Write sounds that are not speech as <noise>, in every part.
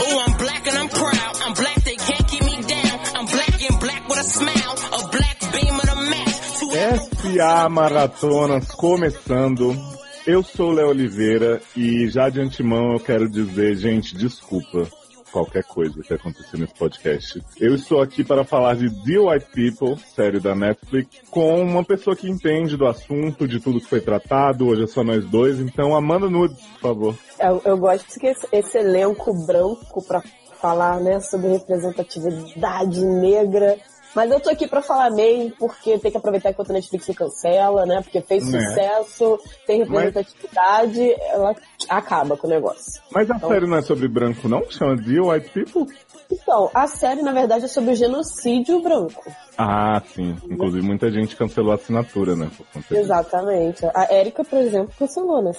Oh, I'm black and I'm proud. I'm black, they can't keep me down. I'm black and black with a smile. A black beam and a match. Two SA Maratonas começando. Eu sou Léo Oliveira e já de antemão eu quero dizer, gente, desculpa qualquer coisa que aconteceu nesse podcast. Eu estou aqui para falar de The White People, série da Netflix, com uma pessoa que entende do assunto, de tudo que foi tratado. Hoje é só nós dois, então Amanda Nudes, por favor. Eu, eu gosto que esse, esse elenco branco pra falar, né, sobre representatividade negra. Mas eu tô aqui pra falar meio, porque tem que aproveitar que o Netflix não cancela, né? Porque fez Né. sucesso, tem representatividade, ela acaba com o negócio. Mas a Então- série não é sobre branco, não? Chama The White People? Então, a série, na verdade, é sobre o genocídio branco. Ah, sim. Inclusive muita gente cancelou a assinatura, né? Exatamente. A Erika, por exemplo, cancelou, né?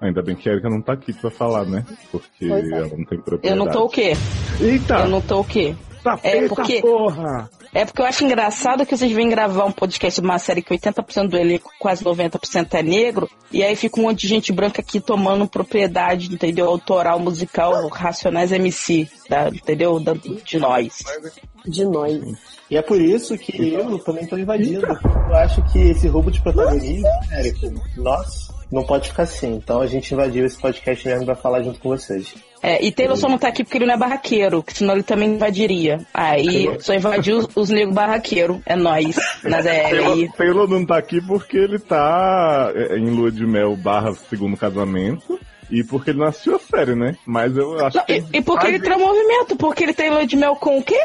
Ainda bem que a Erika não tá aqui pra falar, né? Porque é. ela não tem propriedade. Eu não tô o quê? Eita! Eu não tô o quê? Tá É, feita, porque- porra! É porque eu acho engraçado que vocês vêm gravar um podcast de uma série que 80% do elenco, quase 90% é negro, e aí fica um monte de gente branca aqui tomando propriedade, entendeu? Autoral, musical, Racionais MC, da, entendeu? Da- de nós. De nós. E é por isso que eu também tô invadindo. Eu acho que esse roubo de protagonismo, Érico, nós não pode ficar assim. Então a gente invadiu esse podcast mesmo pra falar junto com vocês. É, e Taylor só não tá aqui porque ele não é barraqueiro, que senão ele também invadiria. Aí só invadiu os, os negros barraqueiros. É nós, na <laughs> ZL aí. Taylor, não tá aqui porque ele tá é, em lua de mel barra segundo casamento. E porque ele não assistiu a série, né? Mas eu acho Não, que. e, e porque ele tem movimento? Porque ele tem lua de mel com o quê?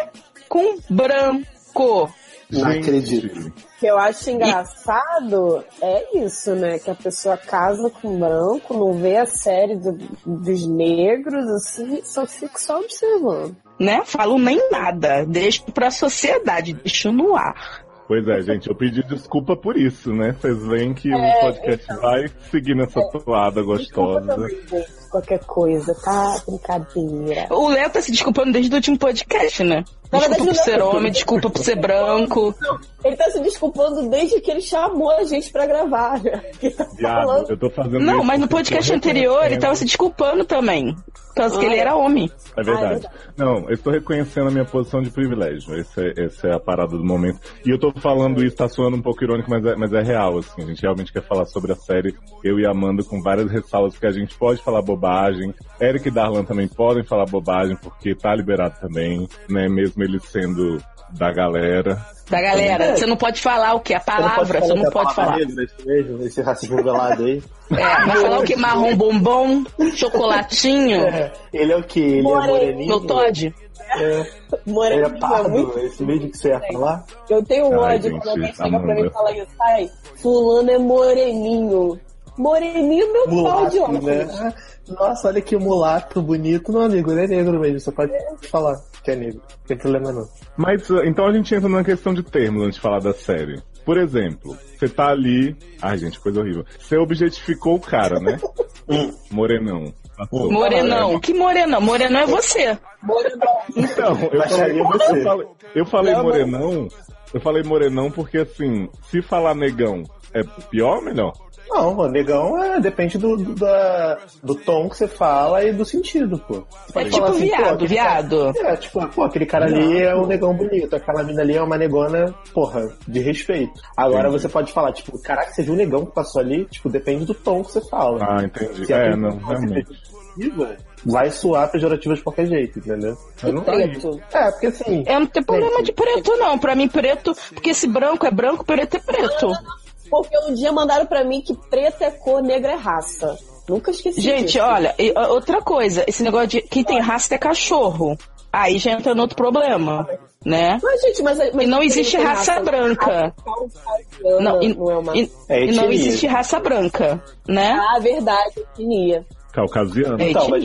Com branco. Não acredito. O que eu acho engraçado é isso, né? Que a pessoa casa com branco, não vê a série do- dos negros, assim, só fica só observando. Né? Falo nem nada. Deixo pra sociedade, deixo no ar. Pois é, gente, eu pedi desculpa por isso, né? Vocês veem que É, o podcast vai seguir nessa toada Desculpa gostosa. também, qualquer coisa, tá? Brincadeira. O Léo tá se desculpando desde o último podcast, né? Na Desculpa verdade, por ser homem, desculpa por ser branco. Ele tá se desculpando desde que ele chamou a gente pra gravar, né? <laughs> Ele tá Viado, falando. eu tô fazendo Não, mas no podcast anterior ele tava se desculpando também. Por causa que Ah, ele é? era homem. É verdade. Ah, é verdade. Não, eu estou reconhecendo a minha posição de privilégio. Esse é, essa é a parada do momento. E eu tô falando isso, tá soando um pouco irônico, mas é, mas é real, assim. A gente realmente quer falar sobre a série, eu e Amanda, com várias ressalvas, porque a gente pode falar bobagem. Eric e Darlan também podem falar bobagem, porque tá liberado também, né? Mesmo eles sendo da galera. Da galera. Você não pode falar o quê? A palavra, você não que é pode falar. mesmo, esse racismo velado aí. <laughs> É, vai falar o quê? Marrom bombom, chocolatinho, <laughs> Ele é o que? Ele é Moreninho. no Todd. É, ele Moreninho é pardo, muito- esse mesmo que você ia falar? Eu tenho Ai, ódio gente, quando alguém chega pra mim e fala isso. Ai, fulano é moreninho. Moreninho, meu pau de Mulato, óculos. né? Nossa, olha que mulato bonito. Não, amigo, ele é negro mesmo. Você pode falar que é negro. Não tem problema não. Mas, uh, então a gente entra numa questão de termos antes de falar da série. Por exemplo, você tá ali. Ai, gente, coisa horrível. Você objetificou o cara, né? <laughs> Morenão. Passou. Morenão. Que morenão? Morenão é você. Então, eu falei, você. eu falei, eu falei Não, morenão. Eu falei morenão porque assim, se falar negão é pior ou melhor? Não, o negão é, depende do, do, da- do tom que você fala e do sentido, pô. Você É tipo assim, viado, viado. cara- É, tipo, pô, aquele cara ali é um negão bonito, aquela mina ali é uma negona, porra, de respeito. Agora Entendi. você pode falar, tipo, caraca, você viu um negão que passou ali? Tipo, depende do tom que você fala. Ah, entendi. Se É, aquele não, realmente. vai soar pejorativo de qualquer jeito, entendeu? Eu não- Preto. É, porque assim, Eu não tenho problema de preto, não. Pra mim, preto, porque esse branco é branco, preto é preto. Porque um dia mandaram pra mim que preto é cor, negro é raça. Nunca esqueci Gente, disso. olha, e, outra coisa, esse negócio de quem tem raça é cachorro. Aí já entra no outro problema, né? Mas, gente, mas, mas E não existe tem raça branca. Raça Não, e, não é uma... e- É e não existe raça branca, né? Ah, verdade, etnia. Caucasiano? É Então, mas-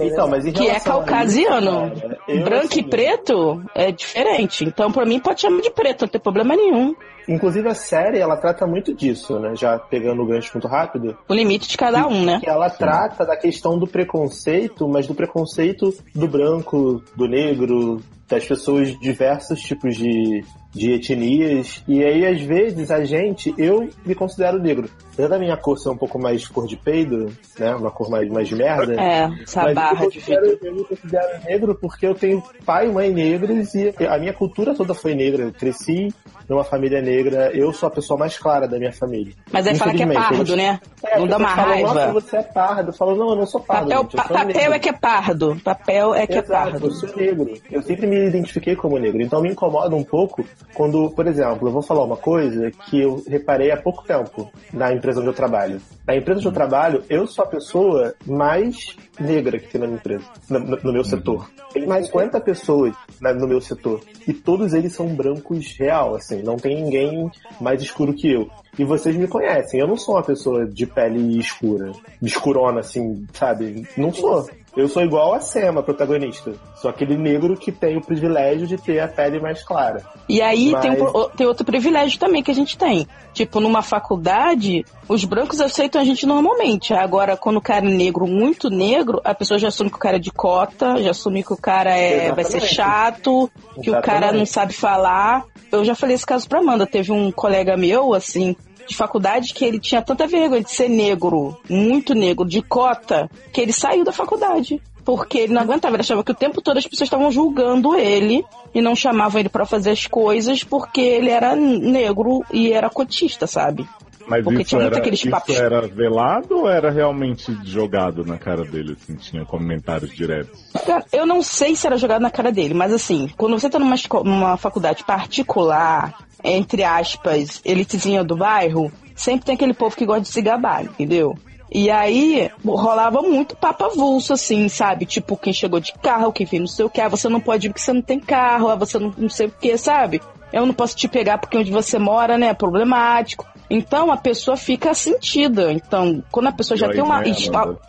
então, mas Que é caucasiano. isso, eu, Branco e assim, preto é diferente. Então, pra mim, pode chamar de preto, não tem problema nenhum. Inclusive a série, ela trata muito disso, né? Já pegando o gancho muito rápido. O limite de cada um, né? Que ela trata da questão do preconceito, mas do preconceito do branco, do negro, das pessoas de diversos tipos de, de etnias. E aí, às vezes, a gente, eu me considero negro. Apesar da minha cor ser um pouco mais cor de peido, né? Uma cor mais, mais de merda. É, essa Mas barra eu, considero, eu me considero negro porque eu tenho pai e mãe negros e a minha cultura toda foi negra. Eu cresci numa família negra. Eu sou a pessoa mais clara da minha família. Mas aí fala que é pardo, né? É, não dá uma falam, Nossa, raiva. você é pardo. Eu falo, não, eu não sou pardo. Papel, gente, pa- sou papel negro. é que é pardo. Papel é que é Exato, pardo. eu sou negro. Eu sempre me identifiquei como negro. Então me incomoda um pouco quando, por exemplo, eu vou falar uma coisa que eu reparei há pouco tempo na empresa onde eu trabalho. Na empresa onde eu trabalho, eu sou a pessoa mais negra que tem na minha empresa, no, no- no meu setor. Tem mais 50 pessoas na- no meu setor. E todos eles são brancos real, assim. Não tem ninguém mais escuro que eu. E vocês me conhecem. Eu não sou uma pessoa de pele escura. Escurona, assim, sabe? Não sou. Eu sou igual a Sema, protagonista. Sou aquele negro que tem o privilégio de ter a pele mais clara. E aí tem, um Mas- pro- tem outro privilégio também que a gente tem. Tipo, numa faculdade, os brancos aceitam a gente normalmente. Agora, quando o cara é negro, muito negro, a pessoa já assume que o cara é de cota, já assume que o cara é, vai ser Exatamente. chato, que o cara Exatamente. não sabe falar. Eu já falei esse caso pra Amanda. Teve um colega meu, assim, de faculdade, que ele tinha tanta vergonha de ser negro, muito negro, de cota, que ele saiu da faculdade. Porque ele não aguentava, ele achava que o tempo todo as pessoas estavam julgando ele e não chamavam ele pra fazer as coisas porque ele era negro e era cotista, sabe? Mas Porque isso era, aqueles isso papos. era velado ou era realmente jogado na cara dele, assim, tinha comentários diretos? Cara, eu não sei se era jogado na cara dele, mas assim, quando você tá numa, esco- numa faculdade particular, entre aspas, elitezinha do bairro, sempre tem aquele povo que gosta de se gabar, entendeu? E aí, rolava muito papo avulso, assim, sabe? Tipo, quem chegou de carro, quem fez não sei o que, ah, você não pode ir porque você não tem carro, ah, você não, não sei o que, sabe? Eu não posso te pegar porque onde você mora, né, é problemático. Então, a pessoa fica sentida. Então, quando a pessoa já tem uma, né,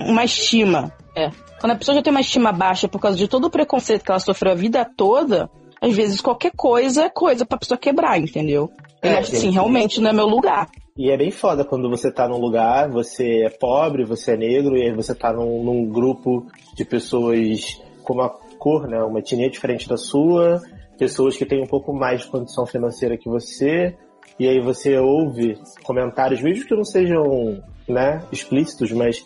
uma estima, é. Quando a pessoa já tem uma estima baixa por causa de todo o preconceito que ela sofreu a vida toda, às vezes qualquer coisa é coisa pra pessoa quebrar, entendeu? Ele É, acha assim, realmente não é meu lugar. E é bem foda quando você tá num lugar, você é pobre, você é negro, e aí você tá num, num grupo de pessoas com uma cor, né, uma etnia diferente da sua, pessoas que têm um pouco mais de condição financeira que você, e aí você ouve comentários, mesmo que não sejam né, explícitos, mas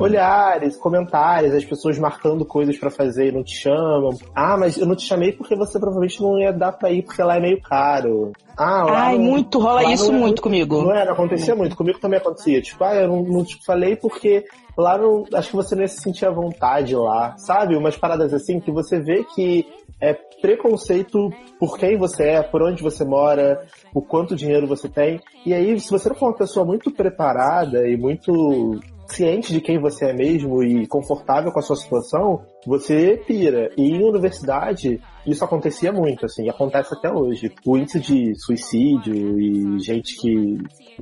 olhares, comentários, as pessoas marcando coisas pra fazer e não te chamam. Ah, mas eu não te chamei porque você provavelmente não ia dar pra ir porque lá é meio caro. Ah, lá Ai, não- muito, rola isso é muito comigo. Não era, acontecia muito. Comigo também acontecia. Tipo, ah, eu não, não te falei porque lá não. Acho que você não ia se sentir à vontade lá. Sabe? Umas paradas assim que você vê que é preconceito por quem você é, por onde você mora, o quanto dinheiro você tem. E aí, se você não for uma pessoa muito preparada e muito ciente de quem você é mesmo e confortável com a sua situação, você pira. E em universidade, isso acontecia muito, assim, e acontece até hoje. O índice de suicídio e gente que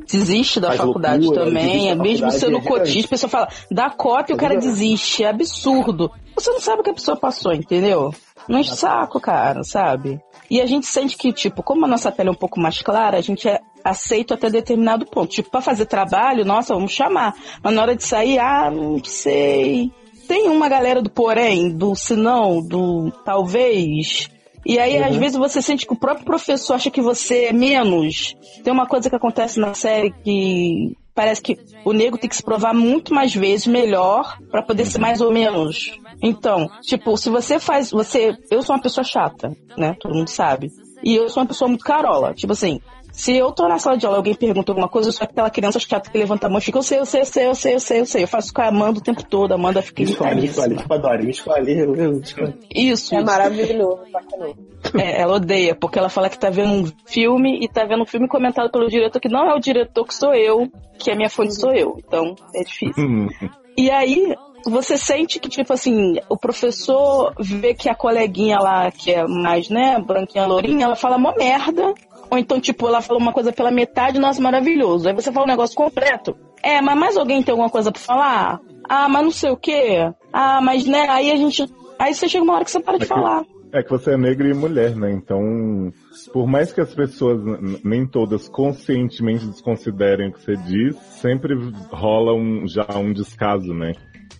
Desiste da faculdade loucura, também. da Mesmo faculdade, sendo é cotista, a pessoa fala, dá cota e o É cara desiste. É absurdo. Você não sabe o que a pessoa passou, entendeu? Não enche o saco, cara, sabe? E a gente sente que, tipo, como a nossa pele é um pouco mais clara, a gente é aceito até determinado ponto. Tipo, pra fazer trabalho, nossa, vamos chamar. Mas na hora de sair, ah, não sei. Tem uma galera do porém, do se não, do talvez. E aí, às vezes, você sente que o próprio professor acha que você é menos. Tem uma coisa que acontece na série que parece que o negro tem que se provar muito mais vezes melhor pra poder ser mais ou menos. Então, tipo, se você faz, você, eu sou uma pessoa chata, né? Todo mundo sabe. E eu sou uma pessoa muito carola. Tipo assim, se eu tô na sala de aula e alguém pergunta alguma coisa, eu sou aquela criança chata que levanta a mão e fica, eu sei, eu sei, eu sei, eu sei, eu sei, eu sei. Eu faço com a Amanda o tempo todo, a Amanda fica escolhe, me escolhe, tipo, adoro, me escolhe, eu, eu, escolhe. Isso, É maravilhoso. É, ela odeia, porque ela fala que tá vendo um filme e tá vendo um filme comentado pelo diretor que não é o diretor que sou eu, que a minha fonte sou eu. Então, é difícil. Hum, E aí, você sente que, tipo assim, o professor vê que a coleguinha lá, que é mais, né, branquinha, lourinha, ela fala mó merda. Ou então, tipo, ela fala uma coisa pela metade, nossa, maravilhoso. Aí você fala um negócio completo. É, mas mais alguém tem alguma coisa pra falar? Ah, mas não sei o quê. Ah, mas né, aí a gente. Aí você chega uma hora que você para de É que- falar. É que você é negra e mulher, né? Então, por mais que as pessoas, nem todas conscientemente desconsiderem o que você diz, sempre rola um, já um descaso, né?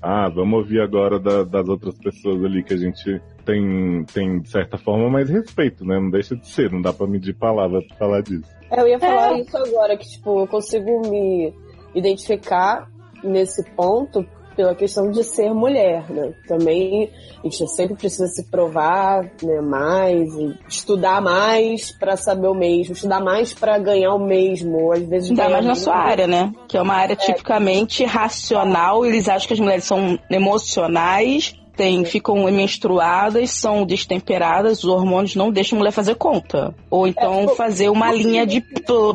Ah, vamos ouvir agora da- das outras pessoas ali que a gente tem, tem, de certa forma, mais respeito, né? Não deixa de ser, não dá pra medir palavra pra falar disso. É, eu ia falar isso agora, que tipo, eu consigo me identificar nesse ponto pela questão de ser mulher, né? Também a gente sempre precisa se provar, né, mais, e estudar mais pra saber o mesmo, estudar mais pra ganhar o mesmo, às vezes Ainda mais na sua área, né? Que é uma área tipicamente racional, eles acham que as mulheres são emocionais, tem, ficam menstruadas, são destemperadas, os hormônios não deixam a mulher fazer conta. Ou então É, fazer uma linha de,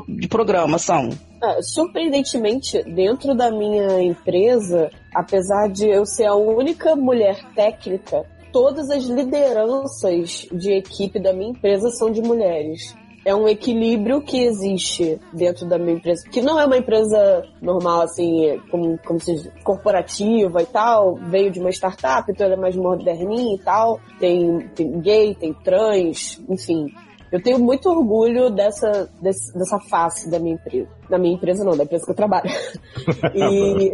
de programação. Ah, surpreendentemente, dentro da minha empresa, apesar de eu ser a única mulher técnica, todas as lideranças de equipe da minha empresa são de mulheres. É um equilíbrio que existe dentro da minha empresa, que não é uma empresa normal, assim, como, como se diz, corporativa e tal, veio de uma startup, então ela é mais moderninha e tal, tem, tem gay, tem trans, enfim, eu tenho muito orgulho dessa, desse- dessa face da minha empresa. Da minha empresa não, da empresa que eu trabalho. <laughs> e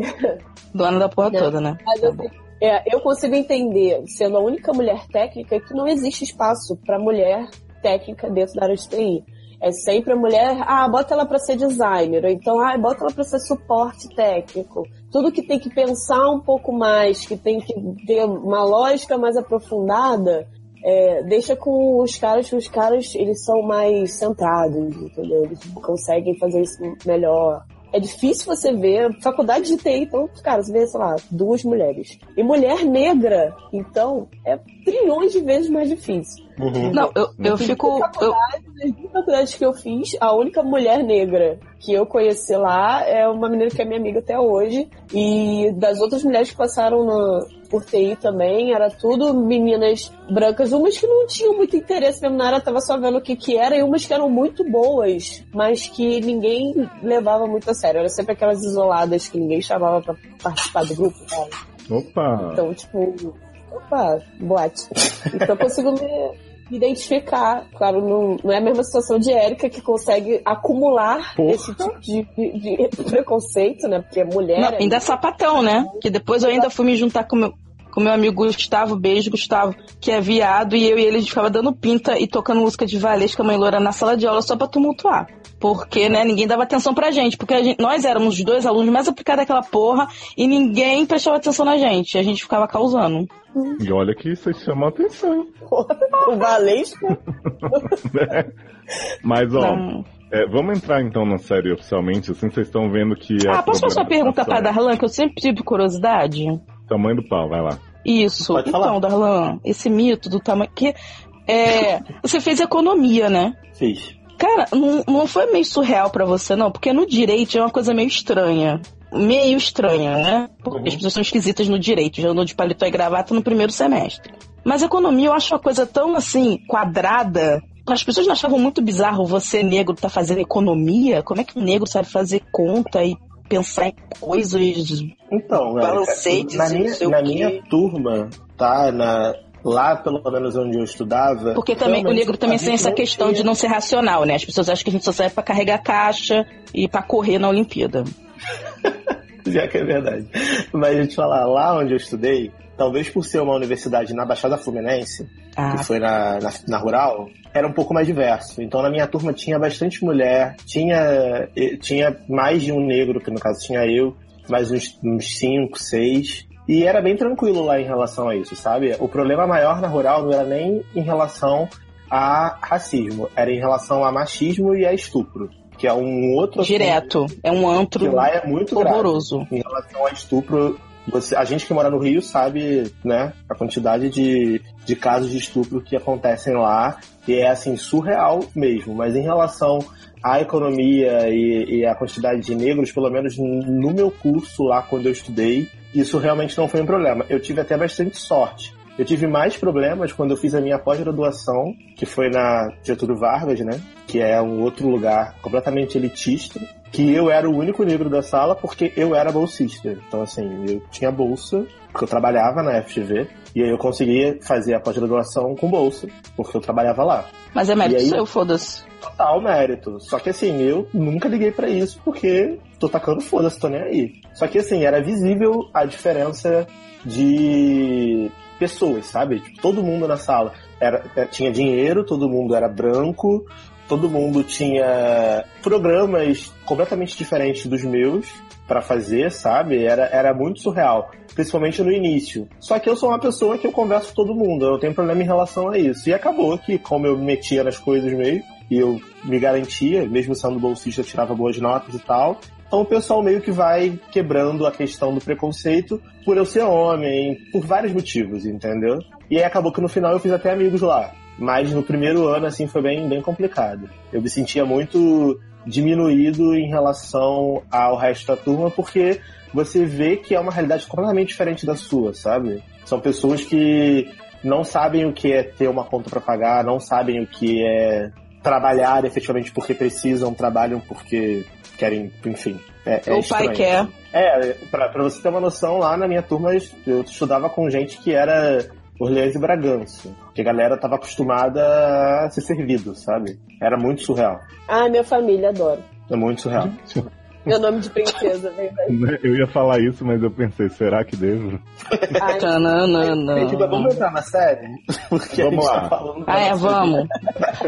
Dona da porra Não. toda, né? mas eu, é, eu consigo entender, sendo a única mulher técnica, que não existe espaço para mulher técnica dentro da área de TI. É sempre a mulher, ah, bota ela para ser designer, ou então, ah, bota ela para ser suporte técnico. Tudo que tem que pensar um pouco mais, que tem que ter uma lógica mais aprofundada, é, deixa com os caras, os caras, eles são mais centrados, entendeu? Eles conseguem fazer isso melhor. É difícil você ver, faculdade de TI, então, cara, você vê, sei lá, duas mulheres. E mulher negra, então, é trilhões de vezes mais difícil. Uhum. Não, eu, eu fico. Eu, Nas duas faculdades que eu fiz, a única mulher negra que eu conheci lá é uma menina que é minha amiga até hoje. E das outras mulheres que passaram no, por TI também, era tudo meninas brancas, umas que não tinham muito interesse mesmo na área, tava só vendo o que que era, e umas que eram muito boas, mas que ninguém levava muito a sério. Era sempre aquelas isoladas que ninguém chamava pra participar do grupo, sabe? Opa! Então, tipo, opa, boate. Então eu consigo me identificar. Claro, não, não é a mesma situação de Érica que consegue acumular Porra. esse tipo de, de- de preconceito, né? Porque é mulher. não, é- ainda sapatão, né? Que depois eu ainda fui me juntar com meu, com meu amigo Gustavo, beijo, Gustavo, que é viado, e eu e ele a gente ficava dando pinta e tocando música de Valesca Mãe Loura na sala de aula só pra tumultuar. Porque, né, ninguém dava atenção pra gente. Porque a gente- nós éramos os dois alunos mais aplicados daquela porra e ninguém prestava atenção na gente. A gente ficava causando. E olha que isso chamou atenção, hein? <laughs> o Valesca. <laughs> Mas, ó, Não. é, vamos entrar então na série oficialmente, assim vocês estão vendo que. a Ah, posso fazer uma pergunta pra programação- Darlan, que eu sempre tive curiosidade? Tamanho do pau, vai lá. Isso. Pode então, falar. Darlan, esse mito do tamanho. Que, é, <laughs> você fez economia, né? Fiz. Cara, não, não foi meio surreal pra você, não? Porque no direito é uma coisa meio estranha. Meio estranha, né? Porque Uhum. as pessoas são esquisitas no direito, já andou de paletó e gravata no primeiro semestre. Mas economia eu acho uma coisa tão assim, quadrada. As pessoas não achavam muito bizarro você, negro, tá fazendo economia? Como é que um negro sabe fazer conta e pensar em coisas? Então, Balancetes na minha, na minha turma, tá? Na, lá, pelo menos onde eu estudava. Porque também o negro também tem essa questão de não ser racional, né? As pessoas acham que a gente só serve pra carregar caixa e pra correr na Olimpíada. <laughs> Já que é verdade. Mas a gente falar, lá onde eu estudei, talvez por ser uma universidade na Baixada Fluminense, Ah, que foi na, na, na rural, era um pouco mais diverso. Então na minha turma tinha bastante mulher, tinha, tinha mais de um negro, que no caso tinha eu, mais uns, uns cinco, seis. E era bem tranquilo lá em relação a isso, sabe? O problema maior na rural não era nem em relação a racismo, era em relação a machismo e a estupro, que é um outro assunto direto. É um antro que lá é muito grave horroroso. em relação a estupro. Você, a gente que mora no Rio sabe, né, a quantidade de, de casos de estupro que acontecem lá e é assim surreal mesmo. Mas em relação à economia e, e à quantidade de negros, pelo menos no meu curso lá quando eu estudei, isso realmente não foi um problema. Eu tive até bastante sorte, Eu tive mais problemas quando eu fiz a minha pós-graduação, que foi na Getúlio Vargas, né? Que é um outro lugar completamente elitista, que eu era o único negro da sala porque eu era bolsista. Então, assim, eu tinha bolsa, porque eu trabalhava na FGV, e aí eu conseguia fazer a pós-graduação com bolsa, porque eu trabalhava lá. Mas é mérito aí- seu, foda-se. Total mérito. Só que assim, eu nunca liguei pra isso porque tô tacando foda-se, tô nem aí. Só que assim, era visível a diferença de pessoas, sabe? Tipo, todo mundo na sala era, é, tinha dinheiro, todo mundo era branco, todo mundo tinha programas completamente diferentes dos meus pra fazer, sabe? Era, era muito surreal, principalmente no início. Só que eu sou uma pessoa que eu converso com todo mundo, eu não tenho problema em relação a isso. E acabou que, como eu me metia nas coisas mesmo, e eu me garantia, mesmo sendo bolsista, eu tirava boas notas e tal. Então o pessoal meio que vai quebrando a questão do preconceito por eu ser homem, por vários motivos, entendeu? E aí acabou que no final eu fiz até amigos lá. Mas no primeiro ano, assim, foi bem, bem complicado. Eu me sentia muito diminuído em relação ao resto da turma, porque você vê que é uma realidade completamente diferente da sua, sabe? São pessoas que não sabem o que é ter uma conta para pagar, não sabem o que é trabalhar efetivamente porque precisam, trabalham porque querem, enfim. É, é o pai estranho. quer. É, pra, pra você ter uma noção, lá na minha turma eu estudava com gente que era Orleans e Bragança. Que a galera tava acostumada a ser servido, sabe? Era muito surreal. Ah, minha família, adoro. É muito surreal. Meu nome de princesa, vem daí. Eu ia falar isso, mas eu pensei, será que devo? Ai, Tananana. Gente, mas vamos entrar na série? Porque a Vamos gente lá. tá falando Ah, é, vamos.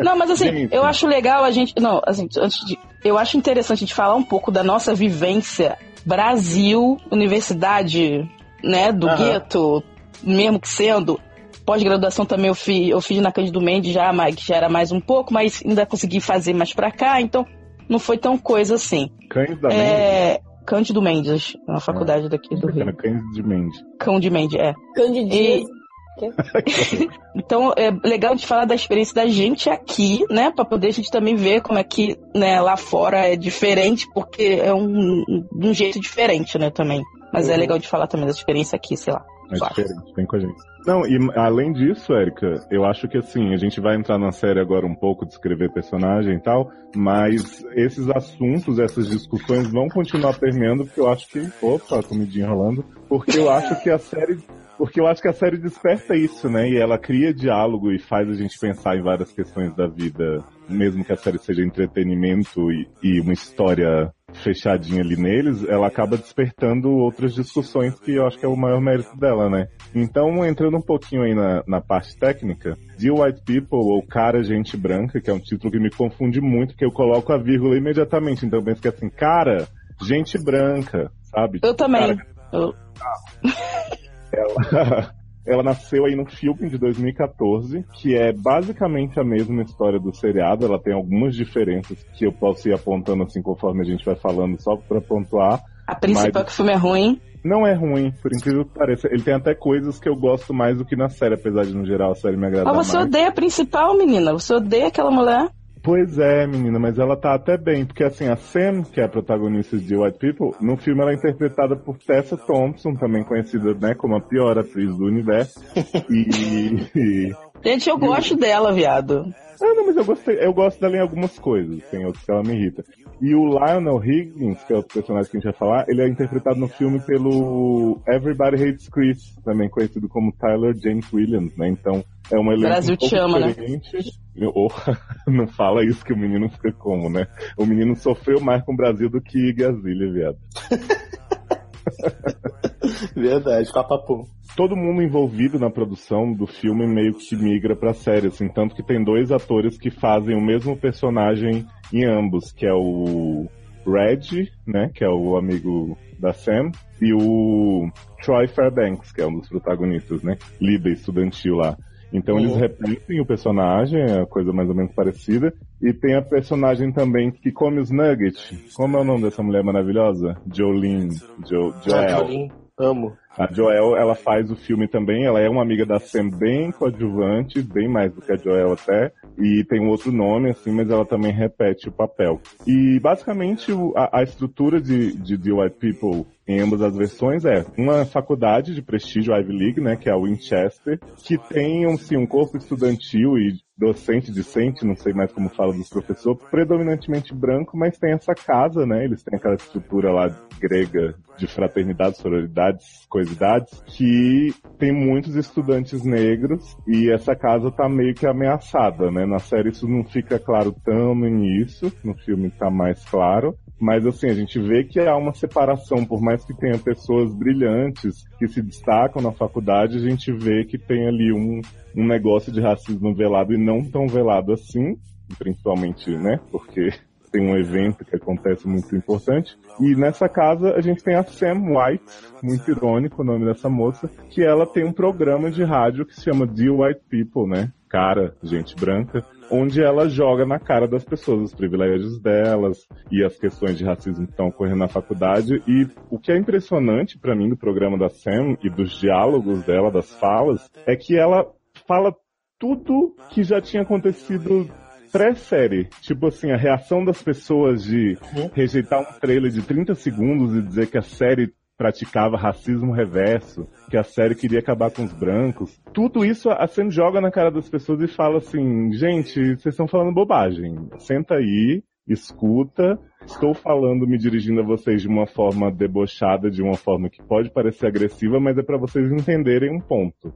Não, mas assim, Gente. eu acho legal a gente. Não, assim, antes de. Eu acho interessante a gente falar um pouco da nossa vivência Brasil, universidade, né, do gueto, mesmo que sendo. Pós-graduação também eu fiz, eu fiz na Cândido Mendes já, mas que já era mais um pouco, mas ainda consegui fazer mais pra cá, então não foi tão coisa assim. Cães da Mendes? É. Cândido Mendes, na faculdade daqui do Rio. Cães de Mendes. Cão de Mendes, é. Candidíase. <laughs> Então é legal de falar da experiência da gente aqui, né? Pra poder a gente também ver como é que né, lá fora é diferente, porque é um, um jeito diferente, né, também. Mas é Uhum. legal de falar também da experiência aqui, sei lá. É diferente, vem com a gente. Não, e além disso, Érica, eu acho que assim, a gente vai entrar na série agora um pouco, descrever personagem e tal, mas esses assuntos, essas discussões vão continuar permeando, porque eu acho que. Opa, comidinha rolando. Porque eu acho que a série. Porque eu acho que a série desperta isso, né? E ela cria diálogo e faz a gente pensar em várias questões da vida, mesmo que a série seja entretenimento e, e uma história fechadinha ali neles, ela acaba despertando outras discussões que eu acho que é o maior mérito dela, né? Então, entrando um pouquinho aí na, na parte técnica, The White People, ou Cara Gente Branca, que é um título que me confunde muito, porque eu coloco a vírgula imediatamente, então eu penso que é assim, cara, gente branca, sabe? Eu também. Cara, Eu- <laughs> ela, ela nasceu aí no filme de 2014, que é basicamente a mesma história do seriado. Ela tem algumas diferenças que eu posso ir apontando assim conforme a gente vai falando, só pra pontuar. a principal Mas- é que o filme é ruim. Não é ruim, por incrível que pareça. Ele tem até coisas que eu gosto mais do que na série, apesar de no geral a série me agradar Mas você mais. odeia a principal, menina. Você odeia aquela mulher. Pois é, menina, mas ela tá até bem, porque assim, a Sam, que é a protagonista de White People, no filme ela é interpretada por Tessa Thompson, também conhecida, né, como a pior atriz do universo. <laughs> E, Gente, eu gosto dela, viado. Ah, não, mas eu gostei, eu gosto dela em algumas coisas, tem outras que ela me irrita. E o Lionel Higgins, que é o personagem que a gente vai falar, ele é interpretado no filme pelo Everybody Hates Chris, também conhecido como Tyler James Williams, né? Então, é uma elenco Brasil um te ama, né? diferente. Oh, <laughs> não fala isso que o menino fica como, né? O menino sofreu mais com o Brasil do que Gazilha, viado. <laughs> Verdade, papapum. todo mundo envolvido na produção do filme meio que migra pra série, assim, tanto que tem dois atores que fazem o mesmo personagem em ambos, que é o Red, né, que é o amigo da Sam, e o Troy Fairbanks, que é um dos protagonistas, né, líder estudantil lá. Então eles Uhum. repetem o personagem, é a coisa mais ou menos parecida. E tem a personagem também que come os nuggets. Como é o nome dessa mulher maravilhosa? Jolene. Jo, Joel. Amo. A Joel, ela faz o filme também, ela é uma amiga da Sam bem coadjuvante, bem mais do que a Joel até, e tem um outro nome, assim, mas ela também repete o papel. E basicamente a, a estrutura de, de The White People em ambas as versões é uma faculdade de prestígio Ivy League, né, que é a Winchester, que tem assim, um corpo estudantil e docente, discente, não sei mais como fala dos professores, predominantemente branco, mas tem essa casa, né, eles têm aquela estrutura lá grega de fraternidade, sororidades, coisidades, que tem muitos estudantes negros e essa casa tá meio que ameaçada, né? Na série isso não fica claro tão no início, no filme tá mais claro. Mas assim, a gente vê que há uma separação, por mais que tenha pessoas brilhantes que se destacam na faculdade, a gente vê que tem ali um, um negócio de racismo velado e não tão velado assim, principalmente, né? Porque tem um evento que acontece muito importante. E nessa casa a gente tem a Sam White, muito irônico o nome dessa moça, que ela tem um programa de rádio que se chama The White People, né? Cara, gente branca, onde ela joga na cara das pessoas os privilégios delas e as questões de racismo que estão ocorrendo na faculdade. E o que é impressionante pra mim do programa da Sam e dos diálogos dela, das falas, é que ela fala tudo que já tinha acontecido pré-série. Tipo assim, a reação das pessoas de rejeitar um trailer de 30 segundos e dizer que a série praticava racismo reverso, que a série queria acabar com os brancos. Tudo isso a Sam joga na cara das pessoas e fala assim, gente, vocês estão falando bobagem. Senta aí, escuta. Estou falando, me dirigindo a vocês de uma forma debochada, de uma forma que pode parecer agressiva, mas é para vocês entenderem um ponto.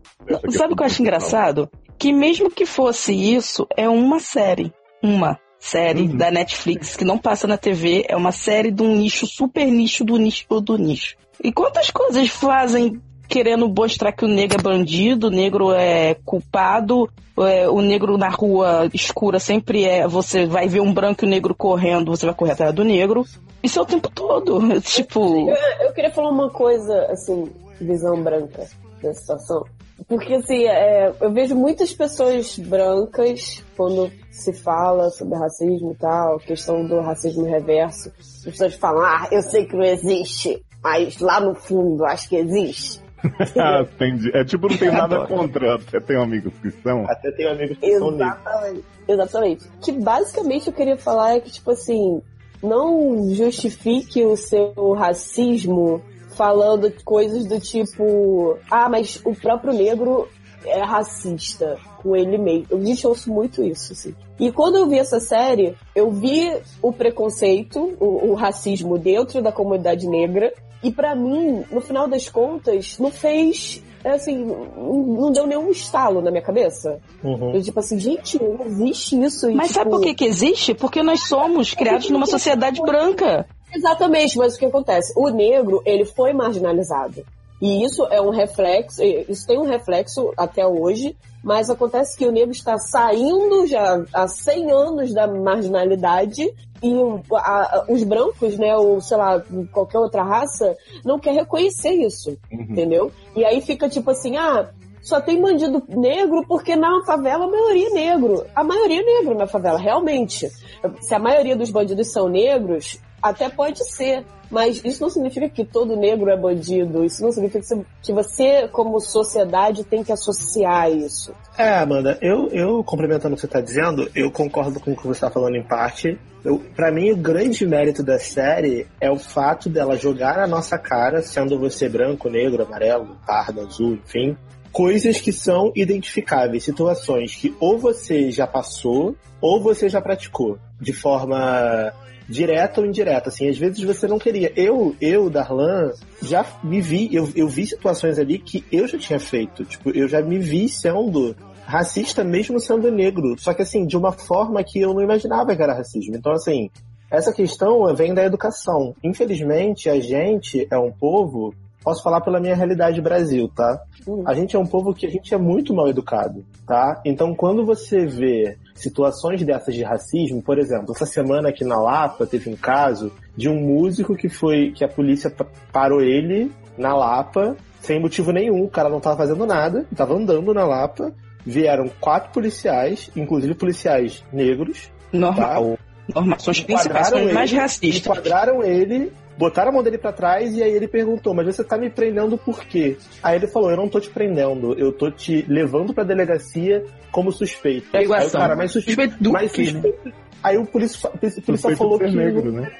Sabe o que eu acho engraçado? Que mesmo que fosse isso, é uma série. Uma série Uhum. da Netflix que não passa na TV, é uma série de um nicho, super nicho do nicho do nicho. E quantas coisas fazem querendo mostrar que o negro é bandido, o negro é culpado, é, o negro na rua escura sempre é. Você vai ver um branco e um negro correndo, você vai correr atrás do negro. Isso é o tempo todo. <laughs> Tipo. Eu, eu queria falar uma coisa, assim, visão branca da situação. Porque, assim, é, eu vejo muitas pessoas brancas, quando se fala sobre racismo e tal, questão do racismo reverso, as pessoas falam, ah, eu sei que não existe, mas lá no fundo acho que existe. <laughs> Ah, entendi. É tipo, não tem nada contra, até tenho amigos que são. Até tenho amigos que são negros. Exatamente. Exatamente. Que basicamente eu queria falar é que, tipo assim, não justifique o seu racismo falando de coisas do tipo, ah, mas o próprio negro é racista com ele mesmo. Eu gente, ouço muito isso, assim. E quando eu vi essa série, eu vi o preconceito, o, o racismo dentro da comunidade negra, e pra mim, no final das contas, não fez é assim, não não deu nenhum estalo na minha cabeça. Uhum. Eu, tipo assim, gente, não existe isso. E, Mas tipo, sabe por que, que existe? Porque nós somos criados numa sociedade branca. Exatamente, mas o que acontece? O negro, ele foi marginalizado. E isso é um reflexo, isso tem um reflexo até hoje, mas acontece que o negro está saindo já há 100 anos da marginalidade e a- os brancos, né, ou sei lá, qualquer outra raça, não quer reconhecer isso, entendeu? E aí fica tipo assim, ah, só tem bandido negro porque na favela a maioria é negro. A maioria é negro na favela, realmente. Se a maioria dos bandidos são negros, até pode ser. Mas isso não significa que todo negro é bandido. Isso não significa que você, como sociedade, tem que associar isso. É, Amanda, eu, eu complementando o que você está dizendo, eu concordo com o que você está falando em parte. Para mim, o grande mérito da série é o fato dela jogar na nossa cara, sendo você branco, negro, amarelo, pardo, azul, enfim, coisas que são identificáveis, situações que ou você já passou ou você já praticou de forma direta ou indireta, assim, às vezes você não queria. Eu, eu, Darlan, já me vi, eu, eu vi situações ali que eu já tinha feito, tipo, eu já me vi sendo racista mesmo sendo negro, só que assim, de uma forma que eu não imaginava que era racismo. Então, assim, essa questão vem da educação. Infelizmente, a gente é um povo, posso falar pela minha realidade Brasil, tá? A gente é um povo que a gente é muito mal educado, tá? Então, quando você vê situações dessas de racismo, por exemplo, essa semana aqui na Lapa teve um caso de um músico que foi que a polícia pa- parou ele na Lapa sem motivo nenhum, o cara não tava fazendo nada, tava andando na Lapa, vieram quatro policiais, inclusive policiais negros, Normal. Normal. São os principais, são mais racistas. enquadraram ele botaram a mão dele pra trás e aí ele perguntou, mas você tá me prendendo por quê? Aí ele falou, eu não tô te prendendo, eu tô te levando pra delegacia como suspeito. É aí o cara, mas suspeito, Suspeito do mas quê, suspeito... Aí o polícia, o polícia Suspeito falou que... negro, né?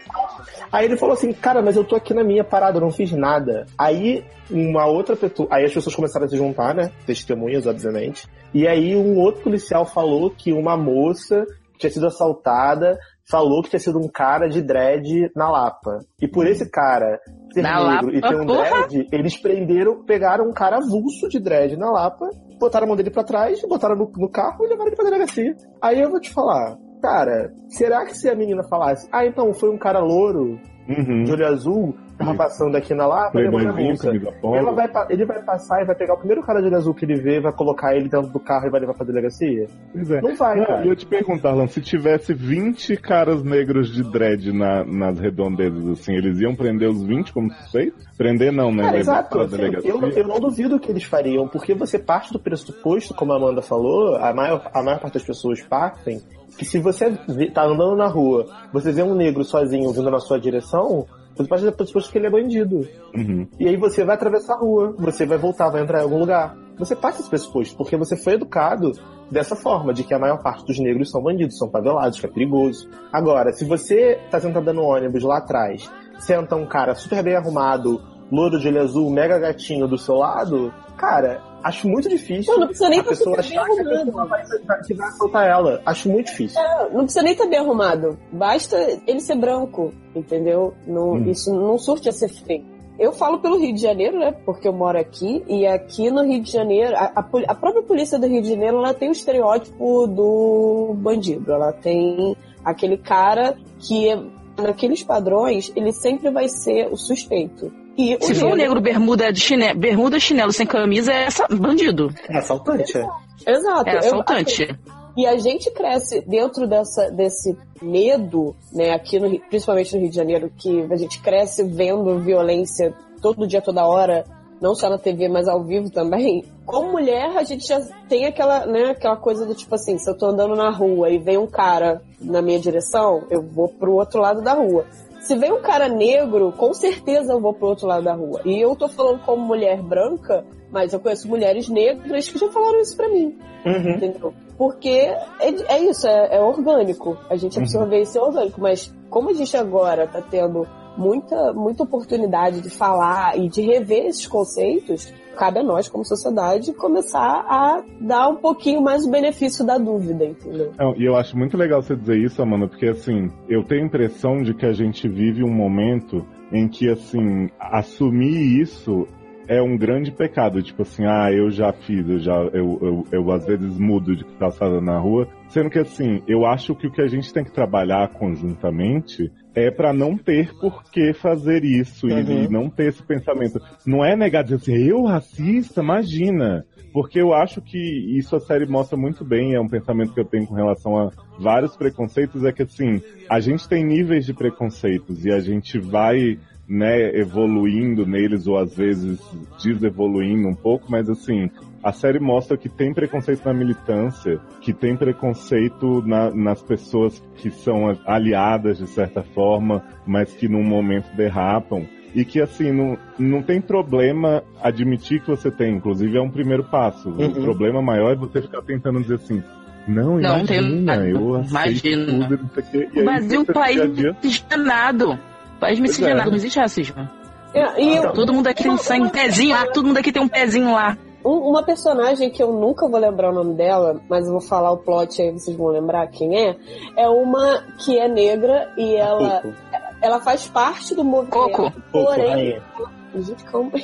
Aí ele falou assim, cara, mas eu tô aqui na minha parada, eu não fiz nada. Aí uma outra pessoa, aí as pessoas começaram a se juntar, né? Testemunhas, obviamente. E aí um outro policial falou que uma moça tinha sido assaltada falou que tinha sido um cara de dread na Lapa. E por esse cara ser Na negro e Lapa, ter um porra! dread, eles prenderam, pegaram um cara avulso de dread na Lapa, botaram a mão dele pra trás, botaram no, no carro e levaram ele pra delegacia. Aí eu vou te falar, cara, será que se a menina falasse, ah, então foi um cara louro, Uhum. de olho azul, tava passando aqui na Lapa, polo. Ela vai, ele vai passar e vai pegar o primeiro cara de olho azul que ele vê, vai colocar ele dentro do carro e vai levar pra delegacia? Pois é. Não vai, Não, cara. e eu te pergunto, Arlan, se tivesse 20 caras negros de dread na- nas redondezas, assim, eles iam prender os 20 como suspeitos? Prender não, né? Cara, exato. assim, eu, eu não duvido que eles fariam, porque você parte do pressuposto, como a Amanda falou, a maior, a maior parte das pessoas partem, que se você vê- tá andando na rua, você vê um negro sozinho vindo na sua direção, você parte do pressuposto que ele é bandido. Uhum. E aí você vai atravessar a rua, você vai voltar, vai entrar em algum lugar. Você passa esse pressuposto, porque você foi educado dessa forma, de que a maior parte dos negros são bandidos, são favelados, que é perigoso. Agora, se você tá sentado no ônibus lá atrás, senta um cara super bem arrumado, louro de olho azul, mega gatinho do seu lado, cara, acho muito difícil Não, não precisa nem a tá pessoa achar que a pessoa vai, que vai assaltar ela. Acho muito difícil. É, não precisa nem estar bem arrumado. Basta ele ser branco, entendeu? Não, Hum. Isso não surte a ser feio. Eu falo pelo Rio de Janeiro, né? Porque eu moro aqui. E aqui no Rio de Janeiro, a, a a própria polícia do Rio de Janeiro, ela tem o estereótipo do bandido. Ela tem aquele cara que, naqueles padrões, ele sempre vai ser o suspeito. E o Se for um negro bermuda de chinelo, bermuda chinelo sem camisa, é essa- bandido. É assaltante, é. Exato. É Eu- assaltante. E a gente cresce dentro dessa, desse medo, né, aqui no, Rio- principalmente no Rio de Janeiro, que a gente cresce vendo violência todo dia, toda hora, não só na TV, mas ao vivo também. Como mulher, a gente já tem aquela, né, aquela coisa do tipo assim, se eu tô andando na rua e vem um cara na minha direção, eu vou pro outro lado da rua. Se vem um cara negro, com certeza eu vou pro outro lado da rua. E eu tô falando como mulher branca, mas eu conheço mulheres negras que já falaram isso pra mim Uhum. entendeu? Porque é, é isso, é, é orgânico. A gente absorver isso é orgânico, mas como a gente agora tá tendo muita, muita oportunidade de falar e de rever esses conceitos, cabe a nós, como sociedade, começar a dar um pouquinho mais o benefício da dúvida, entendeu? E eu acho muito legal você dizer isso, Amanda, porque assim, eu tenho a impressão de que a gente vive um momento em que, assim, assumir isso é um grande pecado. Tipo assim, ah, eu já fiz, eu já, eu, eu, eu às vezes mudo de calçada na rua. Sendo que, assim, eu acho que o que a gente tem que trabalhar conjuntamente é para não ter por que fazer isso e- Uhum. e não ter esse pensamento. Não é negar dizer assim, eu racista, imagina. Porque eu acho que isso a série mostra muito bem, é um pensamento que eu tenho com relação a vários preconceitos, é que assim, a gente tem níveis de preconceitos e a gente vai, né, evoluindo neles ou às vezes desevoluindo um pouco, mas assim, a série mostra que tem preconceito na militância, que tem preconceito na- nas pessoas que são aliadas de certa forma, mas que num momento derrapam. E que assim, não, não tem problema admitir que você tem, inclusive é um primeiro passo. Uhum. O problema maior é você ficar tentando dizer assim, não, Não, tem- imagina, eu aceito imagina. tudo, não sei o quê. E O Brasil é um país dia miscigenado. País miscigenado, não existe racismo. É, e eu- Todo mundo aqui tem sangue, pezinho lá, todo mundo aqui tem um pezinho lá. Um- uma personagem que eu nunca vou lembrar o nome dela, mas eu vou falar o plot aí, vocês vão lembrar quem é. É uma que é negra e ela, Coco. ela faz parte do movimento. Coco. Coco, Porém, rainha. gente, calma aí.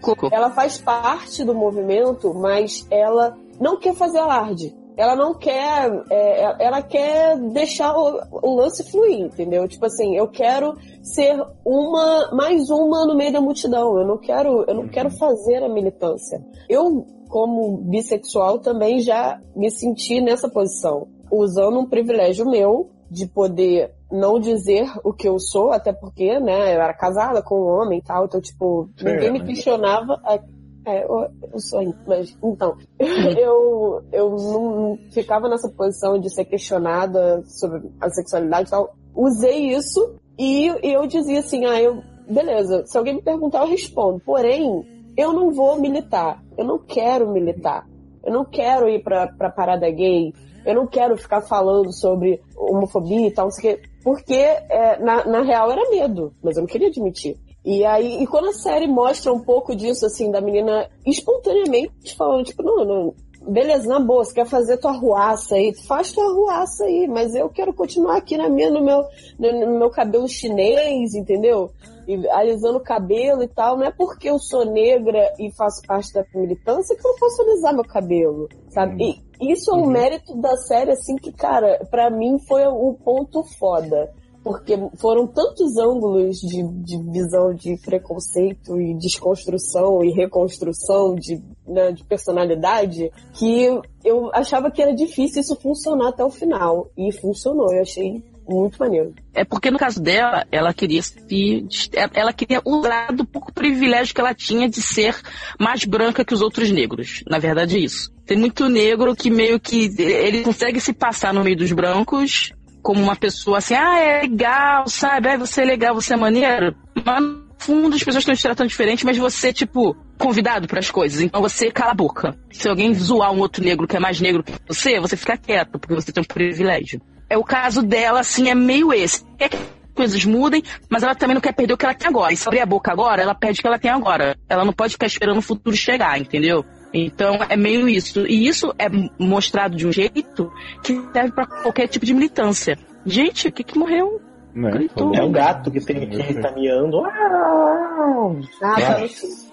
Coco. Ela faz parte do movimento, mas ela não quer fazer alarde. Ela não quer. é, ela quer deixar o, o lance fluir, entendeu? Tipo assim, eu quero ser uma. mais uma no meio da multidão. Eu não quero, eu não quero fazer a militância. Eu, como bissexual, também já me senti nessa posição. Usando um privilégio meu de poder não dizer o que eu sou, até porque, né, eu era casada com um homem e tal, então, tipo, Sim, ninguém me né? questionava. a- É, <laughs> eu, eu sou mas então, eu, eu não ficava nessa posição de ser questionada sobre a sexualidade e tal. Usei isso E, e eu dizia assim, ah, eu, beleza, se alguém me perguntar, eu respondo. Porém, eu não vou militar. Eu não quero militar. Eu não quero ir pra, pra parada gay. Eu não quero ficar falando sobre homofobia e tal, não sei o quê. Porque, é, na, na real, era medo. Mas eu não queria admitir. E aí, e quando a série mostra um pouco disso, assim, da menina espontaneamente falando, tipo, não, não, beleza, na boa, você quer fazer tua ruaça aí, faz tua ruaça aí, mas eu quero continuar aqui na minha, no meu, no, no meu cabelo chinês, entendeu? E alisando o cabelo e tal, não é porque eu sou negra e faço parte da militância que eu não posso alisar meu cabelo, sabe? E isso é um mérito da série, assim, que, cara, pra mim foi um ponto foda porque foram tantos ângulos de, de visão de preconceito e desconstrução e reconstrução de, né, de personalidade que eu achava que era difícil isso funcionar até o final. E funcionou, eu achei muito maneiro. É porque no caso dela, ela queria se. Ela queria usar do pouco privilégio que ela tinha de ser mais branca que os outros negros. Na verdade é isso. Tem muito negro que meio que ele consegue se passar no meio dos brancos como uma pessoa assim, ah, é legal, sabe? Ah, você é legal, você é maneiro. Mas no fundo as pessoas estão te tratando diferente, mas você, tipo, convidado para as coisas. Então você cala a boca. Se alguém zoar um outro negro que é mais negro que você, você fica quieto, porque você tem um privilégio. É o caso dela, assim, é meio esse. É que coisas mudem, mas ela também não quer perder o que ela tem agora. E se abrir a boca agora, ela perde o que ela tem agora. Ela não pode ficar esperando o futuro chegar, entendeu? Então é meio isso. E isso é mostrado de um jeito que serve para qualquer tipo de militância. Gente, o que que morreu? Gritou. É um gato que tem que tá miando. Ah, Ah,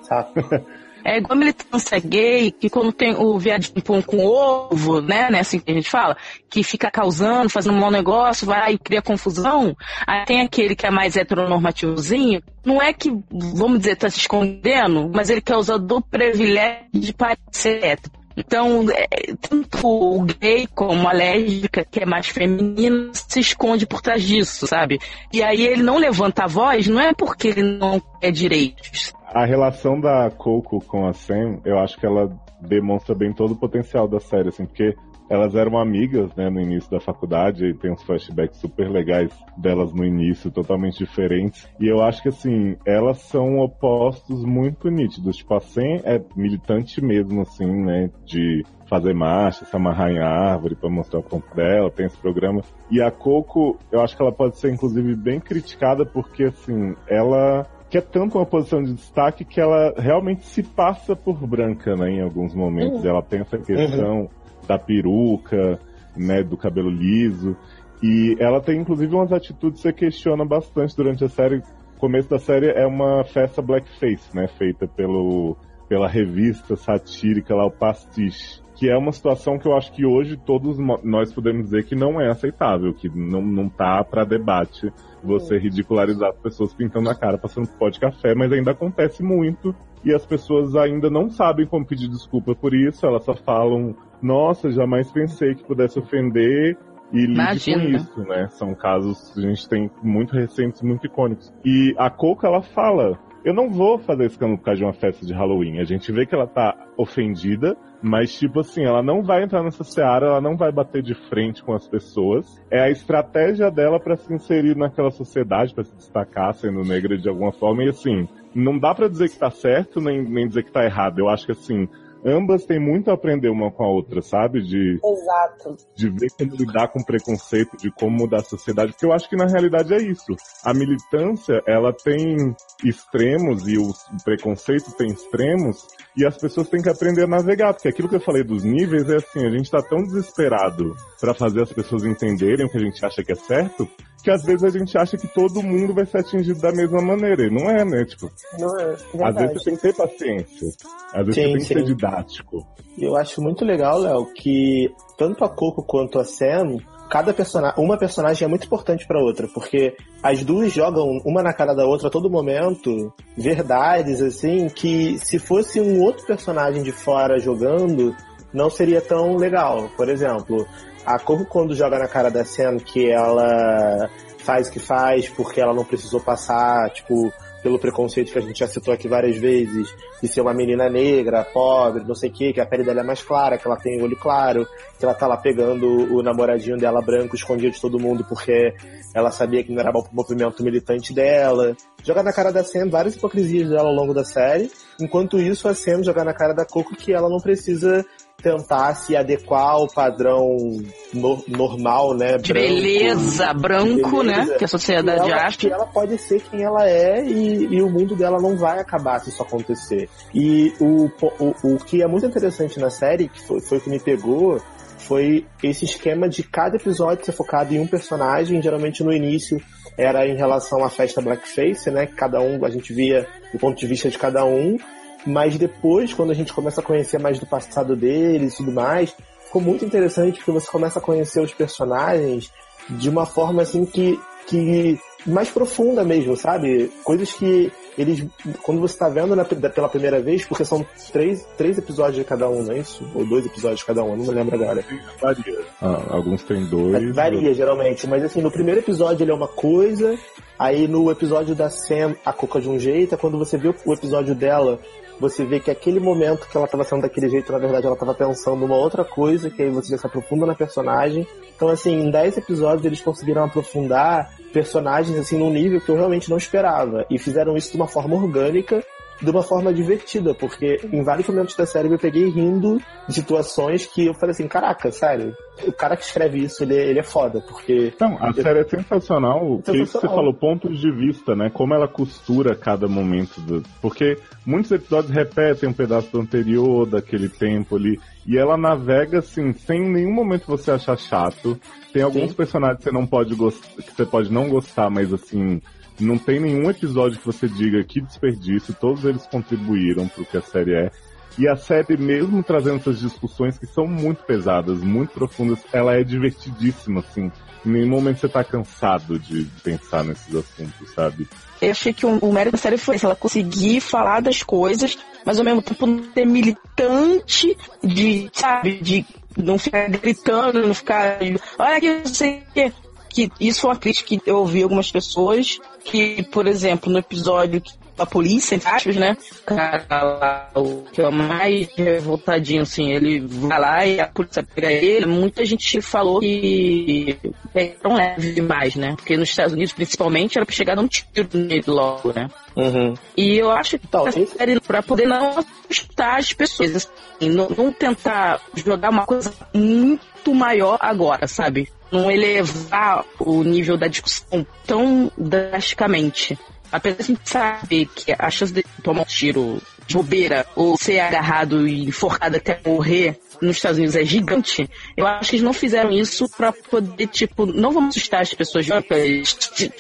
sabe? <laughs> É igual a militância gay, que quando tem o viadinho pão com ovo, né, né, assim que a gente fala, que fica causando, fazendo um mau negócio, vai e cria confusão. Aí tem aquele que é mais heteronormativozinho, não é que, vamos dizer, tá se escondendo, mas ele quer usar do privilégio de parecer hétero. Então, é, tanto o gay como a lésbica, que é mais feminina, se esconde por trás disso, sabe? E aí ele não levanta a voz, não é porque ele não quer direitos, A relação da Coco com a Sam, eu acho que ela demonstra bem todo o potencial da série, assim, porque elas eram amigas, né, no início da faculdade, e tem uns flashbacks super legais delas no início, totalmente diferentes. E eu acho que, assim, elas são opostos muito nítidos. Tipo, a Sam é militante mesmo, assim, né, de fazer marcha, se amarrar em árvore pra mostrar o ponto dela, tem esse programa. E a Coco, eu acho que ela pode ser, inclusive, bem criticada, porque, assim, ela quer tanto uma posição de destaque que ela realmente se passa por branca, né, em alguns momentos. Ela tem essa questão da peruca, né, do cabelo liso. E ela tem, inclusive, umas atitudes que você questiona bastante durante a série. O começo da série é uma festa blackface, né, feita pelo, pela revista satírica lá, o Pastiche. Que é uma situação que eu acho que hoje todos nós podemos dizer que não é aceitável, que não, não tá para debate você ridicularizar as pessoas pintando a cara, passando pó de café, mas ainda acontece muito e as pessoas ainda não sabem como pedir desculpa por isso, elas só falam, nossa, jamais pensei que pudesse ofender e lide com isso, né? São casos que a gente tem muito recentes, muito icônicos. E a Coco, ela fala, eu não vou fazer escândalo por causa de uma festa de Halloween. A gente vê que ela tá ofendida, mas tipo assim, ela não vai entrar nessa seara, ela não vai bater de frente com as pessoas. É a estratégia dela pra se inserir naquela sociedade, pra se destacar sendo negra de alguma forma. E assim, não dá pra dizer que tá certo, nem, nem dizer que tá errado. Eu acho que assim, ambas têm muito a aprender uma com a outra, sabe? De, Exato. de ver como lidar com preconceito, de como mudar a sociedade, porque eu acho que na realidade é isso. A militância, ela tem extremos e o preconceito tem extremos, e as pessoas têm que aprender a navegar, porque aquilo que eu falei dos níveis é assim, a gente tá tão desesperado pra fazer as pessoas entenderem o que a gente acha que é certo, que às vezes a gente acha que todo mundo vai ser atingido da mesma maneira, e não é, né? Tipo, Não é? às vezes Verdade. você tem que ter paciência, às vezes Sim, você tem que ser sim. didático. E eu acho muito legal, Léo, que tanto a Coco quanto a Sam, cada personagem, uma personagem é muito importante pra outra, porque as duas jogam uma na cara da outra a todo momento, verdades assim, que se fosse um outro personagem de fora jogando, não seria tão legal. Por exemplo, a Coco quando joga na cara da Sam que ela faz o que faz porque ela não precisou passar, tipo, pelo preconceito que a gente já citou aqui várias vezes, de ser uma menina negra, pobre, não sei o que, que a pele dela é mais clara, que ela tem olho claro, que ela tá lá pegando o namoradinho dela branco escondido de todo mundo porque ela sabia que não era bom pro movimento militante dela. Joga na cara da Sam várias hipocrisias dela ao longo da série, enquanto isso a Sam joga na cara da Coco que ela não precisa tentar se adequar ao padrão no- normal, né? De branco, beleza, branco, beleza. né? Que a sociedade que ela, acha. que ela pode ser quem ela é e, e o mundo dela não vai acabar se isso acontecer. E o, o, o que é muito interessante na série, que foi, foi o que me pegou, foi esse esquema de cada episódio ser focado em um personagem, geralmente no início era em relação à festa Blackface, né? Que cada um, a gente via o ponto de vista de cada um, mas depois, quando a gente começa a conhecer mais do passado deles e tudo mais, ficou muito interessante porque você começa a conhecer os personagens de uma forma assim que, que mais profunda mesmo, sabe? Coisas que eles, quando você tá vendo na- pela primeira vez, porque são três, três episódios de cada um, não é isso? Ou dois episódios de cada um, não me lembro agora. Varia. Ah, alguns têm dois. Varia, geralmente, mas assim, no primeiro episódio ele é uma coisa, aí no episódio da Sam, a Coca de um jeito, aí quando você vê o episódio dela, você vê que aquele momento que ela tava sendo daquele jeito, na verdade ela tava pensando uma outra coisa, que aí você já se aprofunda na personagem. Então, assim, em 10 episódios eles conseguiram aprofundar personagens, assim, num nível que eu realmente não esperava. E fizeram isso de uma forma orgânica, de uma forma divertida, porque em vários momentos da série eu peguei rindo de situações que eu falei assim, caraca, sério, o cara que escreve isso, ele, é- ele é foda, porque Não, a série é sensacional. que isso que você Sensacional. falou, pontos de vista, né? Como ela costura cada momento do. Porque muitos episódios repetem um pedaço do anterior, daquele tempo ali. E ela navega, assim, sem em nenhum momento você achar chato. Tem alguns Sim. personagens que você não pode gostar, que você pode não gostar, mas assim. Não tem nenhum episódio que você diga que desperdício, todos eles contribuíram pro que a série é. E a série, mesmo trazendo essas discussões que são muito pesadas, muito profundas, ela é divertidíssima, assim. Em nenhum momento você tá cansado de pensar nesses assuntos, sabe? Eu achei que o, o mérito da série foi esse, ela conseguir falar das coisas, mas ao mesmo tempo não ser militante de, sabe, de não ficar gritando, não ficar. Olha aqui, não sei o. Que isso foi uma crítica que eu ouvi algumas pessoas que, por exemplo, no episódio que a polícia, entre aspas, né? O cara lá, o que é o mais revoltadinho, assim, ele vai lá e a polícia pega ele. Muita gente falou que é tão leve demais, né? Porque nos Estados Unidos, principalmente, era pra chegar num tiro nele logo, né? E eu acho que a esse- série, pra poder não assustar as pessoas, assim, não, não tentar jogar uma coisa muito maior agora, sabe? Não elevar o nível da discussão tão drasticamente. Apesar de a gente saber que a chance de tomar um tiro de bobeira ou ser agarrado e enforcado até morrer nos Estados Unidos é gigante, eu acho que eles não fizeram isso pra poder, tipo, não vamos assustar as pessoas,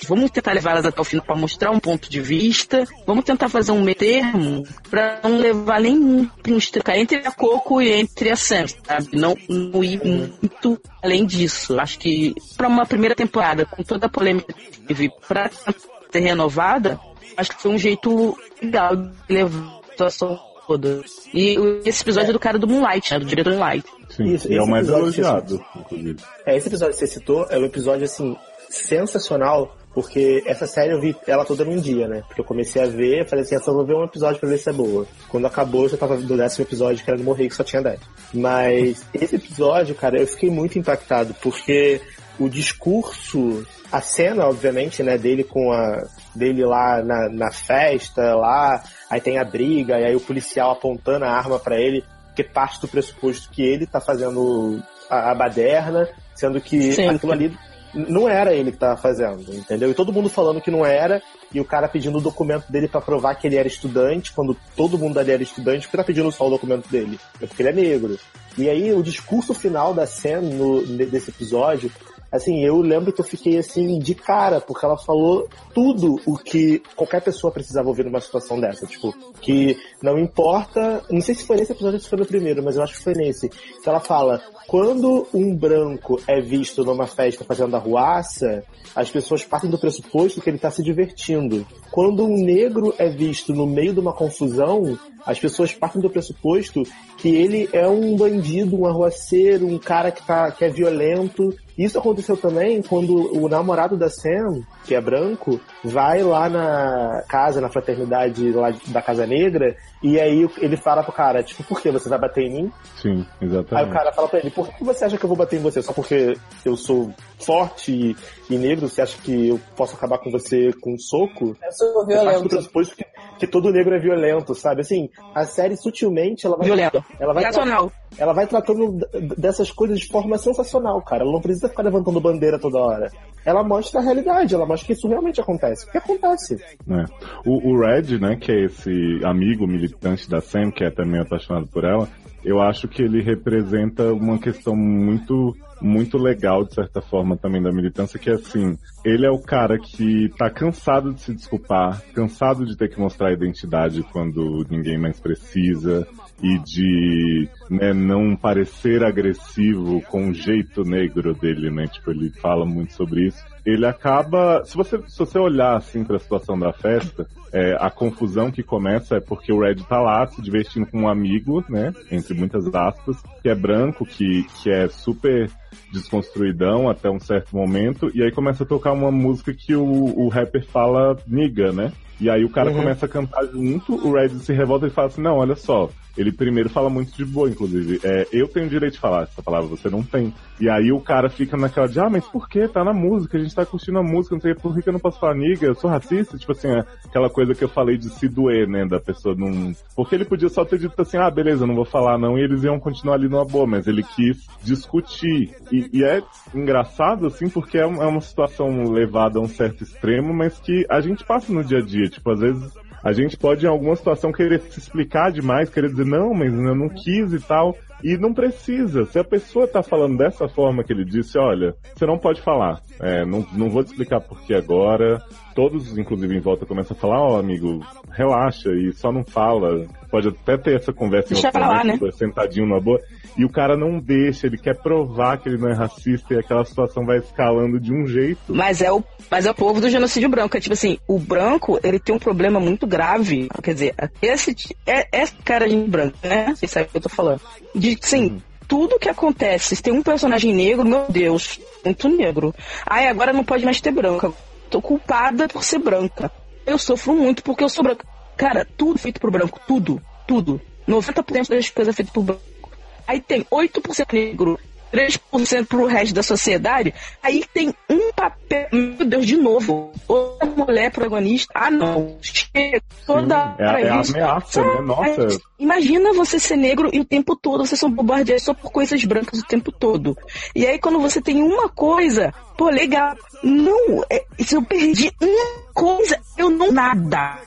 vamos tentar levá-las até o fim pra mostrar um ponto de vista, vamos tentar fazer um meio termo pra não levar nenhum pinstricar entre a Coco e entre a Sam, sabe? Não, não ir muito além disso. Acho que pra uma primeira temporada, com toda a polêmica que teve, pra ser renovada, acho que foi um jeito legal de levar a situação toda. E esse episódio é do cara do Moonlight, né? Do diretor do Moonlight. Sim, Isso, e é o mais elogiado, inclusive. É, esse episódio que você citou é um episódio, assim, sensacional, porque essa série eu vi ela toda num dia, né? Porque eu comecei a ver, falei assim, eu só vou ver um episódio pra ver se é boa. Quando acabou, eu já tava do décimo episódio, que era do Morrer, que só tinha 10. Mas <laughs> esse episódio, cara, eu fiquei muito impactado, porque o discurso, a cena, obviamente, né, dele com a. dele lá na, na festa, lá, aí tem a briga, e aí o policial apontando a arma pra ele, que parte do pressuposto que ele tá fazendo a, a baderna, sendo que aquilo ali não era ele que tava fazendo, entendeu? E todo mundo falando que não era, e o cara pedindo o documento dele pra provar que ele era estudante, quando todo mundo ali era estudante, porque tá pedindo só o documento dele? É porque ele é negro. E aí o discurso final da cena no, desse episódio, assim, eu lembro que eu fiquei assim de cara, porque ela falou tudo o que qualquer pessoa precisava ouvir numa situação dessa, tipo, que não importa, não sei se foi nesse episódio ou se foi no primeiro, mas eu acho que foi nesse, que ela fala, quando um branco é visto numa festa fazendo arruaça, as pessoas partem do pressuposto que ele está se divertindo. Quando um negro é visto no meio de uma confusão, as pessoas partem do pressuposto que ele é um bandido, um arruaceiro, um cara que, tá, que é violento. Isso aconteceu também quando o namorado da Sam, que é branco, vai lá na casa, na fraternidade lá da Casa Negra, e aí ele fala pro cara, tipo, por que você vai bater em mim? Sim, Aí exatamente. o cara fala pra ele, por que você acha que eu vou bater em você? Só porque eu sou forte e, e negro? Você acha que eu posso acabar com você com um soco? Eu sou Eu violento. pressuposto que, que todo negro é violento, sabe? Assim, a série sutilmente ela vai, Violento. ela vai, Racional. ela vai tratando dessas coisas de forma sensacional, cara. Ela não precisa ficar levantando bandeira toda hora. Ela mostra a realidade, ela mostra que isso realmente acontece. Porque acontece. né? O, o Red, né, que é esse amigo militante da Sam, que é também apaixonado por ela, eu acho que ele representa uma questão muito muito legal, de certa forma, também da militância, que é assim, ele é o cara que tá cansado de se desculpar, cansado de ter que mostrar a identidade quando ninguém mais precisa, e de né, não parecer agressivo com o jeito negro dele, né? Tipo, ele fala muito sobre isso. Ele acaba, se você, se você olhar assim para a situação da festa, é, a confusão que começa é porque o Red tá lá se divertindo com um amigo, né? Entre muitas aspas, que é branco, que, que é super desconstruidão até um certo momento, e aí começa a tocar uma música que o, o rapper fala niga, né? E aí o cara Uhum. começa a cantar junto, o Red se revolta e fala assim, não, olha só, ele primeiro fala muito de boa, inclusive. É, eu tenho direito de falar essa palavra, você não tem. E aí o cara fica naquela de, ah, mas por que? Tá na música, a gente tá curtindo a música, não sei por que eu não posso falar niga, eu sou racista, tipo assim, é aquela coisa que eu falei de se doer, né, da pessoa não... Porque ele podia só ter dito assim, ah, beleza, não vou falar não, e eles iam continuar ali numa boa, mas ele quis discutir. E, e é engraçado, assim, porque é é uma situação levada a um certo extremo, mas que a gente passa no dia a dia, tipo, às vezes a gente pode, em alguma situação, querer se explicar demais, querer dizer, não, mas eu não quis e tal. E não precisa. Se a pessoa tá falando dessa forma que ele disse, olha, você não pode falar. É, não, não vou te explicar por que agora. Todos, inclusive, em volta começam a falar, ó, amigo, relaxa e só não fala. Pode até ter essa conversa Deixa em outro lá, momento, sentadinho na boa. E o cara não deixa, ele quer provar que ele não é racista e aquela situação vai escalando de um jeito. Mas é o, mas é o povo do genocídio branco. É tipo assim, o branco, ele tem um problema muito grave. Quer dizer, esse, é, esse cara de branco, né? Vocês sabem o que eu tô falando. De, sim, tudo que acontece, se tem um personagem negro, meu Deus, muito negro. Ai, agora não pode mais ter branca. Tô culpada por ser branca. Eu sofro muito porque eu sou branca. Cara, tudo feito por branco, tudo, tudo. 90% das coisas é feito por branco. Aí tem 8% negro, 3% pro resto da sociedade. Aí tem um papel. Meu Deus, de novo. Outra mulher protagonista. Ah, não. Chega toda É, a- hora é isso. ameaça, né? Nossa. Aí, Imagina você ser negro e o tempo todo você são bombardeados só por coisas brancas o tempo todo. E aí quando você tem uma coisa, pô, legal. Não, é, se eu perdi uma coisa, eu não nada.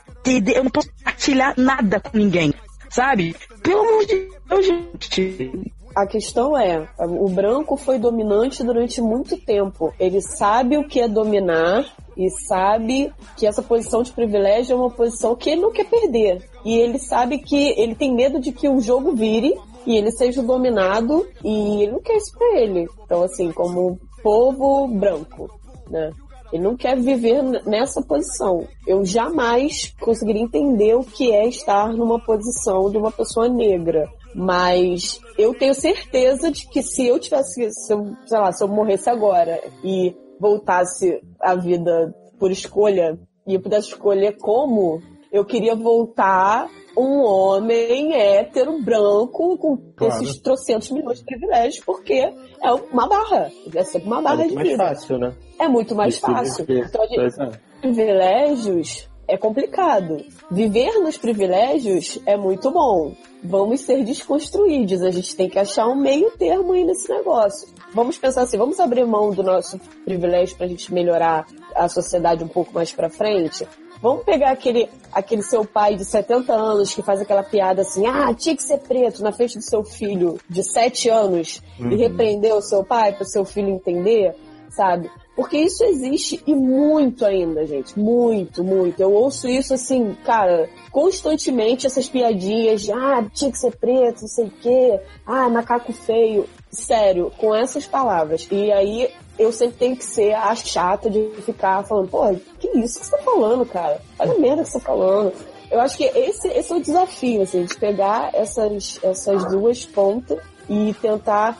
Eu não posso partilhar nada com ninguém. Sabe? Pelo amor de Deus, gente. A questão é, o branco foi dominante durante muito tempo. Ele sabe o que é dominar e sabe que essa posição de privilégio é uma posição que ele não quer perder. E ele sabe que ele tem medo de que o jogo vire e ele seja dominado e ele não quer isso pra ele. Então, assim, como povo branco, né? Ele não quer viver nessa posição. Eu jamais conseguiria entender o que é estar numa posição de uma pessoa negra. Mas eu tenho certeza de que se eu tivesse, se eu, sei lá, se eu morresse agora e voltasse à vida por escolha e eu pudesse escolher como, eu queria voltar um homem hétero, branco, com Claro. esses trocentos milhões de privilégios, porque é uma barra. É sempre uma É barra muito de mais vida. fácil, né? É muito mais Isso, fácil. Então, a gente- pois é. privilégios é complicado. Viver nos privilégios é muito bom. Vamos ser desconstruídos. A gente tem que achar um meio termo aí nesse negócio. Vamos pensar assim, vamos abrir mão do nosso privilégio pra gente melhorar a sociedade um pouco mais pra frente? Vamos pegar aquele, aquele seu pai de 70 anos que faz aquela piada assim, ah, tinha que ser preto na frente do seu filho de 7 anos e repreender o seu pai para o seu filho entender, sabe? Porque isso existe e muito ainda, gente. Muito, muito. Eu ouço isso assim, cara, constantemente essas piadinhas de ah, tinha que ser preto, não sei o quê, ah, macaco feio. Sério, com essas palavras. E aí eu sempre tenho que ser a chata de ficar falando, pô, que isso que você tá falando, cara? Olha a merda que você tá falando. eu acho que esse, esse é o desafio, assim, de pegar essas, essas duas pontas e tentar.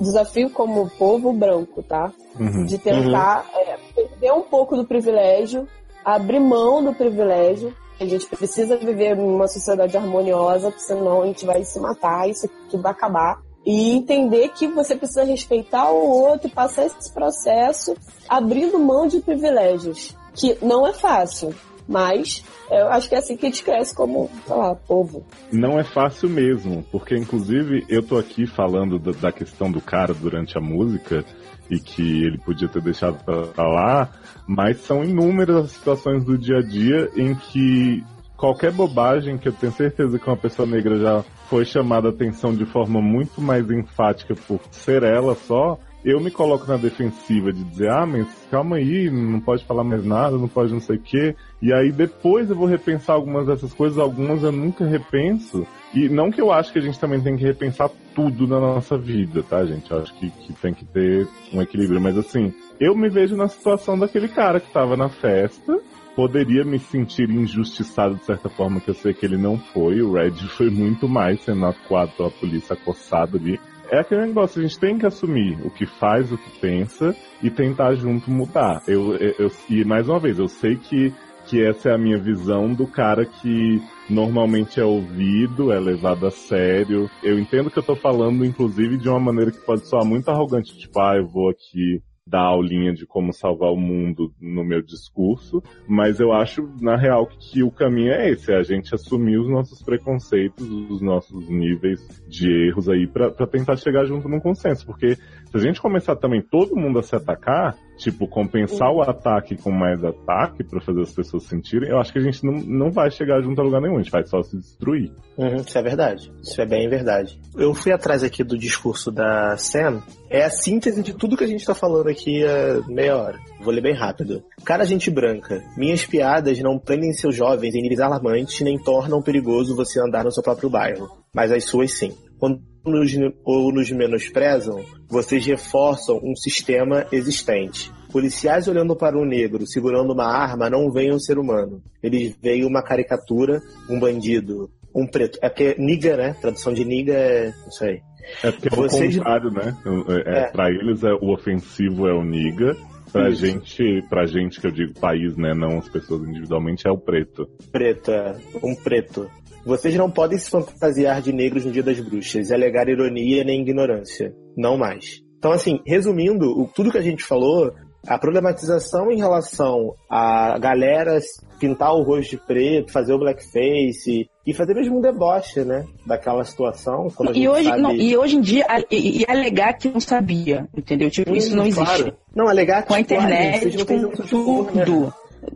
Desafio como povo branco, tá? Uhum. De tentar é, perder um pouco do privilégio, abrir mão do privilégio. A gente precisa viver numa sociedade harmoniosa, senão a gente vai se matar, isso tudo vai acabar. E entender que você precisa respeitar o outro e passar esse processo abrindo mão de privilégios. Que não é fácil, mas eu acho que é assim que a gente cresce como, sei lá, povo. Não é fácil mesmo, porque inclusive eu tô aqui falando da, questão do cara durante a música e que ele podia ter deixado pra lá, mas são inúmeras as situações do dia a dia em que qualquer bobagem que eu tenho certeza que uma pessoa negra já foi chamada a atenção de forma muito mais enfática por ser ela só, eu me coloco na defensiva de dizer, ah, mas calma aí, não pode falar mais nada, não pode não sei o quê. E aí depois eu vou repensar algumas dessas coisas, algumas eu nunca repenso. E não que eu acho que a gente também tem que repensar tudo na nossa vida, tá, gente? Eu acho que, que tem que ter um equilíbrio. Mas assim, eu me vejo na situação daquele cara que tava na festa, poderia me sentir injustiçado de certa forma, que eu sei que ele não foi. O Red <laughs> foi muito mais sendo atuado pela polícia acossado ali. É aquele negócio, a gente tem que assumir o que faz, o que pensa e tentar junto mudar. Eu, eu, eu- e mais uma vez, eu sei que, que essa é a minha visão do cara que normalmente é ouvido, é levado a sério. Eu entendo que eu tô falando, inclusive, de uma maneira que pode soar muito arrogante, tipo, ah, eu vou aqui dar aulinha de como salvar o mundo no meu discurso, mas eu acho, na real, que o caminho é esse, é a gente assumir os nossos preconceitos, os nossos níveis de erros aí, pra tentar chegar junto num consenso, porque se a gente começar também todo mundo a se atacar, tipo, compensar o ataque com mais ataque pra fazer as pessoas sentirem, eu acho que a gente não, não vai chegar junto a lugar nenhum, a gente vai só se destruir. Uhum, isso é verdade. Isso é bem verdade. Eu fui atrás aqui do discurso da Sam. É a síntese de tudo que a gente tá falando aqui há meia hora. Vou ler bem rápido. Cara, gente branca. Minhas piadas não prendem seus jovens em níveis alarmantes nem tornam perigoso você andar no seu próprio bairro. Mas as suas sim. Quando nos, ou nos menosprezam, vocês reforçam um sistema existente. Policiais olhando para um negro segurando uma arma não veem um ser humano. Eles veem uma caricatura, um bandido, um preto. É porque niga, né? Tradução de niga é isso aí. É porque é o Vocês- contrário, né? É, É. Pra eles é, o ofensivo é o niga, pra Isso. gente, pra gente que eu digo país, né? Não as pessoas individualmente, é o preto. Preto, é. Um preto. Vocês não podem se fantasiar de negros no Dia das Bruxas e alegar ironia nem ignorância. Não mais. Então, assim, resumindo, o- tudo que a gente falou, a problematização em relação a galera pintar o rosto de preto, fazer o blackface e fazer mesmo um deboche, né? Daquela situação. E hoje, sabe... não, e hoje em dia, e, e alegar que não sabia, entendeu? Tipo, isso Hum, não existe. claro. Não, alegar Com a tipo, internet, não com de humor, né?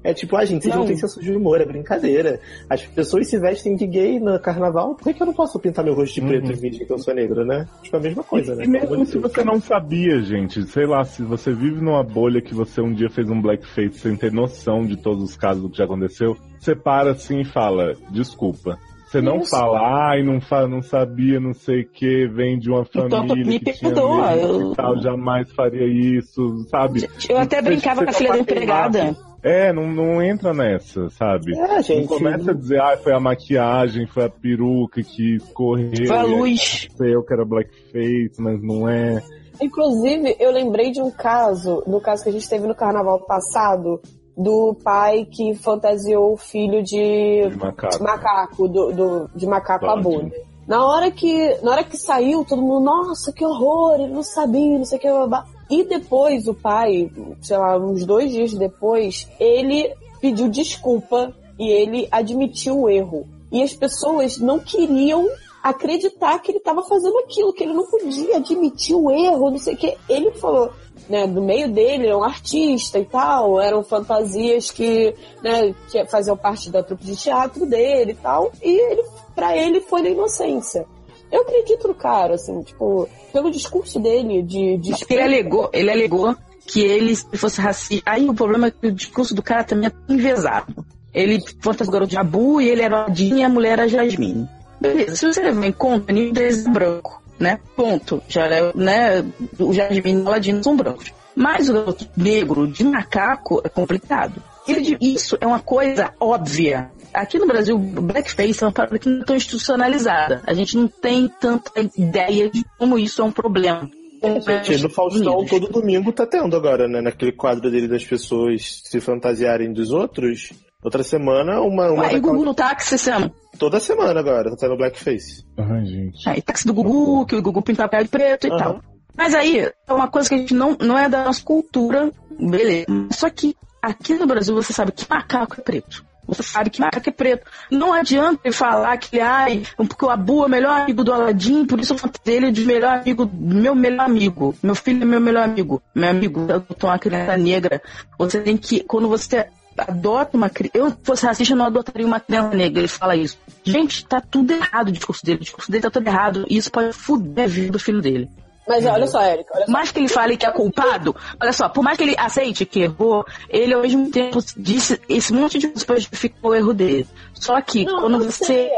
É tipo, ah, gente, vocês não, Não. têm senso de humor, é brincadeira. As pessoas se vestem de gay no carnaval, por que, que eu não posso pintar meu rosto de preto e fingir que eu sou negro, né? Tipo, a mesma coisa, né? E mesmo se você não sabia, gente, sei lá, se você vive numa bolha que você um dia fez um blackface sem ter noção de todos os casos do que já aconteceu, você para assim e fala, desculpa. Você não Isso. fala, ai, não, fa não sabia, não sei o que, vem de uma Então, família me que tinha perdoa, negros eu- e tal, jamais faria isso, sabe? Eu até Você- brincava você com a filha da pra empregada. É, não, não entra nessa, sabe? É, gente. Não começa a dizer, ah, foi a maquiagem, foi a peruca que escorreu. Foi a luz. eu que era blackface, mas não é. Inclusive, eu lembrei de um caso, do caso que a gente teve no carnaval passado, do pai que fantasiou o filho de De macaco. macaco, do, do- de macaco Pode. abutre. Na hora que na hora que saiu, todo mundo, nossa, que horror, ele não sabia, não sei o que. blá. E depois o pai, sei lá, uns dois dias depois, ele pediu desculpa e ele admitiu o erro. E as pessoas não queriam acreditar que ele estava fazendo aquilo, que ele não podia admitir o erro, não sei o que. Ele falou, né, do meio dele, é um artista e tal, eram fantasias que, né, que faziam parte da trupe de teatro dele e tal, e ele, pra ele foi da inocência. Eu acredito no cara, assim, tipo, pelo discurso dele de, de Ele alegou, ele alegou que ele se fosse racista. Aí o problema é que o discurso do cara também é envezado. Ele fantasiou de Abu e ele era Odin e a mulher era Jasmine. Beleza, se você levar em conta, nenhum deles é branco, né? Ponto. Já é, né? O Jasmine e o Aladino são brancos. Mas o garoto negro de macaco é complicado. Ele Isso é uma coisa óbvia. Aqui no Brasil, blackface é uma parada que não é tão institucionalizada. A gente não tem tanta ideia de como isso é um problema. Gente, no Faustão todo domingo tá tendo agora, né? Naquele quadro dele das pessoas se fantasiarem dos outros. Outra semana, uma. uma Ué, e o Gugu no táxi esse ano? Toda semana agora, tá tendo blackface. Ai, gente. Aí, táxi do Gugu, que o Gugu pinta papel de preto e Aham. tal. Mas aí, é uma coisa que a gente não, não é da nossa cultura, beleza. Só que aqui no Brasil você sabe que macaco é preto. Você sabe que macaco é preto. Não adianta ele falar que, ai, porque o Abu é o melhor amigo do Aladim, por isso eu fantasio ele de melhor amigo, meu melhor amigo. Meu filho é meu melhor amigo. Meu amigo, tô uma criança negra. Você tem que, quando você adota uma criança. Eu, se fosse racista, não adotaria uma criança negra. Ele fala isso. Gente, tá tudo errado o discurso dele. O discurso dele tá tudo errado. E isso pode fuder a vida do filho dele. Mas olha só, Érica, olha Por mais que ele fale que é culpado, olha só, por mais que ele aceite que errou, ele ao mesmo tempo disse esse monte de coisas pra justificar o erro dele. Só que Não, quando eu você sei,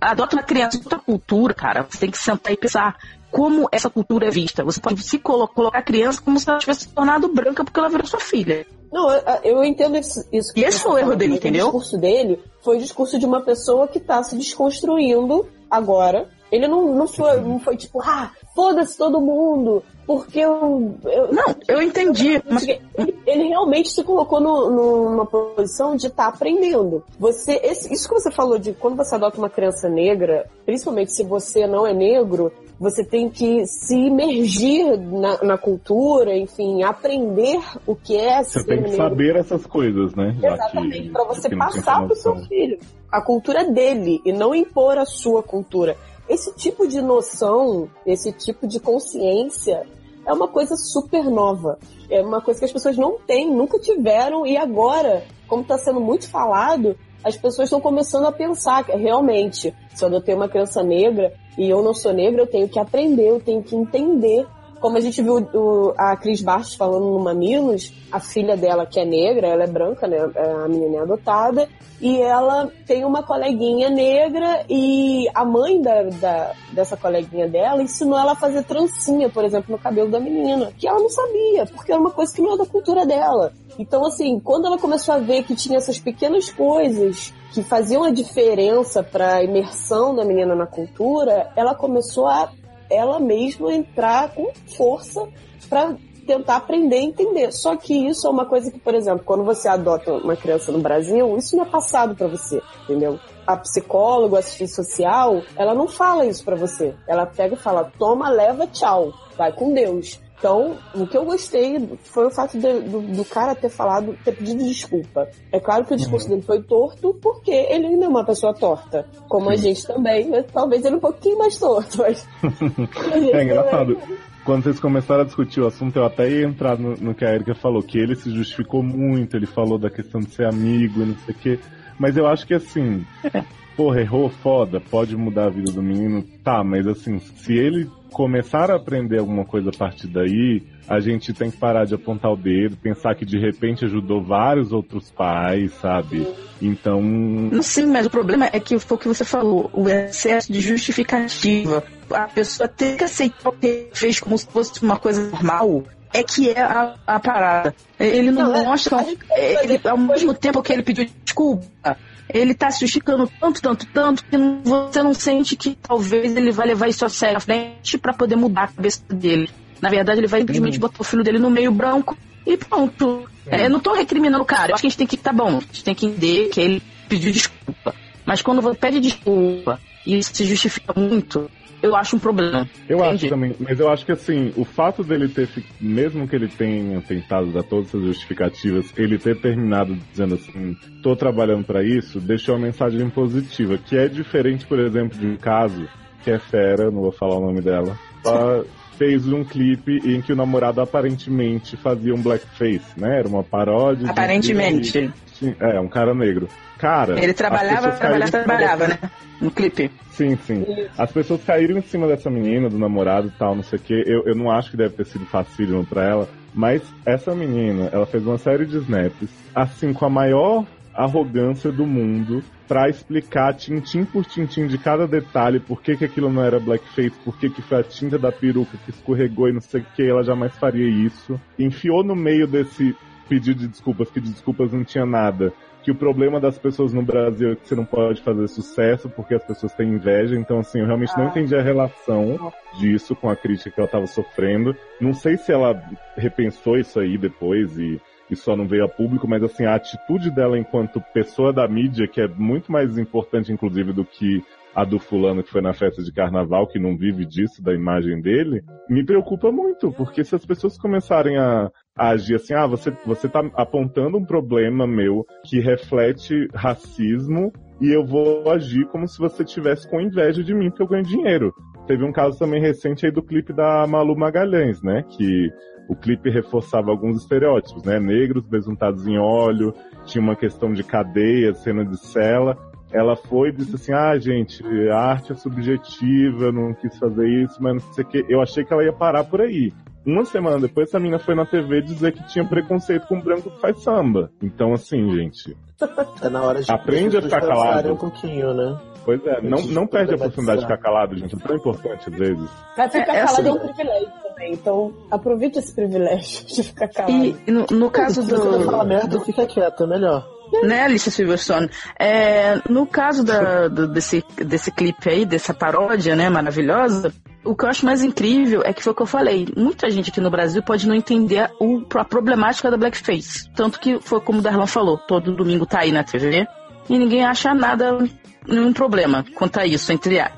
adota uma criança de outra cultura, cara, você tem que sentar e pensar como essa cultura é vista. Você pode se colo colocar a criança como se ela tivesse se tornado branca porque ela virou sua filha. Não, eu, eu entendo isso. isso E esse foi o erro falando, dele, entendeu? O discurso dele foi o discurso de uma pessoa que tá se desconstruindo agora. Ele não, não, foi, não foi tipo, ah, foda-se todo mundo, porque eu. eu Não, eu entendi, mas Ele, ele realmente se colocou no- no- numa posição de estar aprendendo. Você, esse- isso que você falou de quando você adota uma criança negra, principalmente se você não é negro, você tem que se imergir na, na cultura, enfim, aprender o que é Você ser tem que negro. saber essas coisas, né? Exatamente, para você passar pro seu informação. filho. A cultura é dele e não impor a sua cultura. Esse tipo de noção, esse tipo de consciência é uma coisa super nova. É uma coisa que as pessoas não têm, nunca tiveram e agora, como está sendo muito falado, as pessoas estão começando a pensar que realmente, se eu adotei uma criança negra e eu não sou negra, eu tenho que aprender, eu tenho que entender como a gente viu o- a Cris Bastos falando no Mamilos, a filha dela, que é negra, ela é branca, né? é A menina é adotada, e ela tem uma coleguinha negra e a mãe da, da- dessa coleguinha dela ensinou ela a fazer trancinha, por exemplo, no cabelo da menina, que ela não sabia, porque era uma coisa que não é da cultura dela. Então, assim, quando ela começou a ver que tinha essas pequenas coisas que faziam a diferença para a imersão da menina na cultura, ela começou a ela mesma entrar com força para tentar aprender e entender. Só que isso é uma coisa que, por exemplo, quando você adota uma criança no Brasil, isso não é passado para você, entendeu? A psicóloga, a assistente social, ela não fala isso para você. Ela pega e fala: toma, leva, tchau, vai com Deus. Então, o que eu gostei foi o fato de- do, do cara ter falado, ter pedido desculpa. É claro que o discurso dele foi torto, porque ele ainda é uma pessoa torta. Como a gente também, mas talvez ele um pouquinho mais torto. Mas... <laughs> É engraçado. Quando vocês começaram a discutir o assunto, eu até ia entrar no, no que a Erika falou, que ele se justificou muito, ele falou da questão de ser amigo e não sei o quê. Mas eu acho que assim, <laughs> porra, errou foda, pode mudar a vida do menino. Tá, mas assim, se ele começar a aprender alguma coisa a partir daí, a gente tem que parar de apontar o dedo, pensar que de repente ajudou vários outros pais, sabe? Então, Não, Sim, mas o problema é que foi o que você falou, o excesso de justificativa. A pessoa tem que aceitar o que ele fez como se fosse uma coisa normal. É que é a, a parada. Ele não, Não, é- mostra. que Ele, ao mesmo tempo que ele pediu desculpa, ele tá se justificando tanto, tanto, tanto, que você não sente que talvez ele vai levar isso a sério à frente pra poder mudar a cabeça dele. Na verdade, ele vai simplesmente botar o filho dele no meio branco e pronto. É, eu não tô recriminando o cara. Eu acho que a gente tem que. Tá bom, a gente tem que entender que ele pediu desculpa. Mas quando você pede desculpa e isso se justifica muito, eu acho um problema. Eu Entendi. acho também, mas eu acho que assim, o fato dele ter, mesmo que ele tenha tentado dar todas essas justificativas, ele ter terminado dizendo assim, tô trabalhando pra isso, deixou uma mensagem positiva, que é diferente, por exemplo, de um caso que é fera, não vou falar o nome dela, ela fez um clipe em que o namorado aparentemente fazia um blackface, né? Era uma paródia. de- Aparentemente. Sim, É, um cara negro. Cara. Ele trabalhava, trabalhava, trabalhava, dessa- né? No clipe. Sim, sim. As pessoas caíram em cima dessa menina, do namorado e tal, não sei o quê. Eu, eu não acho que deve ter sido facílimo pra ela, mas essa menina, ela fez uma série de snaps, assim, com a maior arrogância do mundo, pra explicar tintim por tintim de cada detalhe, por que, que aquilo não era blackface, por que, que foi a tinta da peruca que escorregou e não sei o que, ela jamais faria isso. Enfiou no meio desse pedido de desculpas, que de desculpas não tinha nada, que o problema das pessoas no Brasil é que você não pode fazer sucesso porque as pessoas têm inveja. Então, assim, eu realmente não Ah. entendi a relação disso com a crítica que ela estava sofrendo. Não sei se ela repensou isso aí depois e, e só não veio a público, mas assim, a atitude dela enquanto pessoa da mídia, que é muito mais importante, inclusive, do que a do fulano que foi na festa de carnaval, que não vive disso, da imagem dele, me preocupa muito, porque se as pessoas começarem a, a agir assim, ah, você, você tá apontando um problema meu que reflete racismo e eu vou agir como se você tivesse com inveja de mim porque eu ganho dinheiro. Teve um caso também recente aí do clipe da Malu Magalhães, né, que o clipe reforçava alguns estereótipos, né, negros besuntados em óleo, tinha uma questão de cadeia, cena de cela, ela foi e disse assim, ah, gente, a arte é subjetiva, eu não quis fazer isso, mas não sei o que. Eu achei que ela ia parar por aí. Uma semana depois, essa menina foi na TV dizer que tinha preconceito com branco que faz samba. Então, assim, gente, <laughs> Tá na hora de Aprende a ficar calado. um pouquinho, né? pois é, não, não perde a oportunidade de ficar calado, gente. É tão importante às vezes. Mas ficar É, é calado assim. é um privilégio também. Então, aproveite esse privilégio <laughs> de ficar calado. E no, no caso Se você não fala do. merda, fica quieto, é melhor. Né, Alicia Silverstone? É, no caso da, do- desse, desse clipe aí, dessa paródia, né, maravilhosa, o que eu acho mais incrível é que foi o que eu falei. Muita gente aqui no Brasil pode não entender o, a problemática da blackface. Tanto que foi como o Darlan falou, todo domingo tá aí na TV e ninguém acha nada, nenhum problema quanto a isso. Entre a,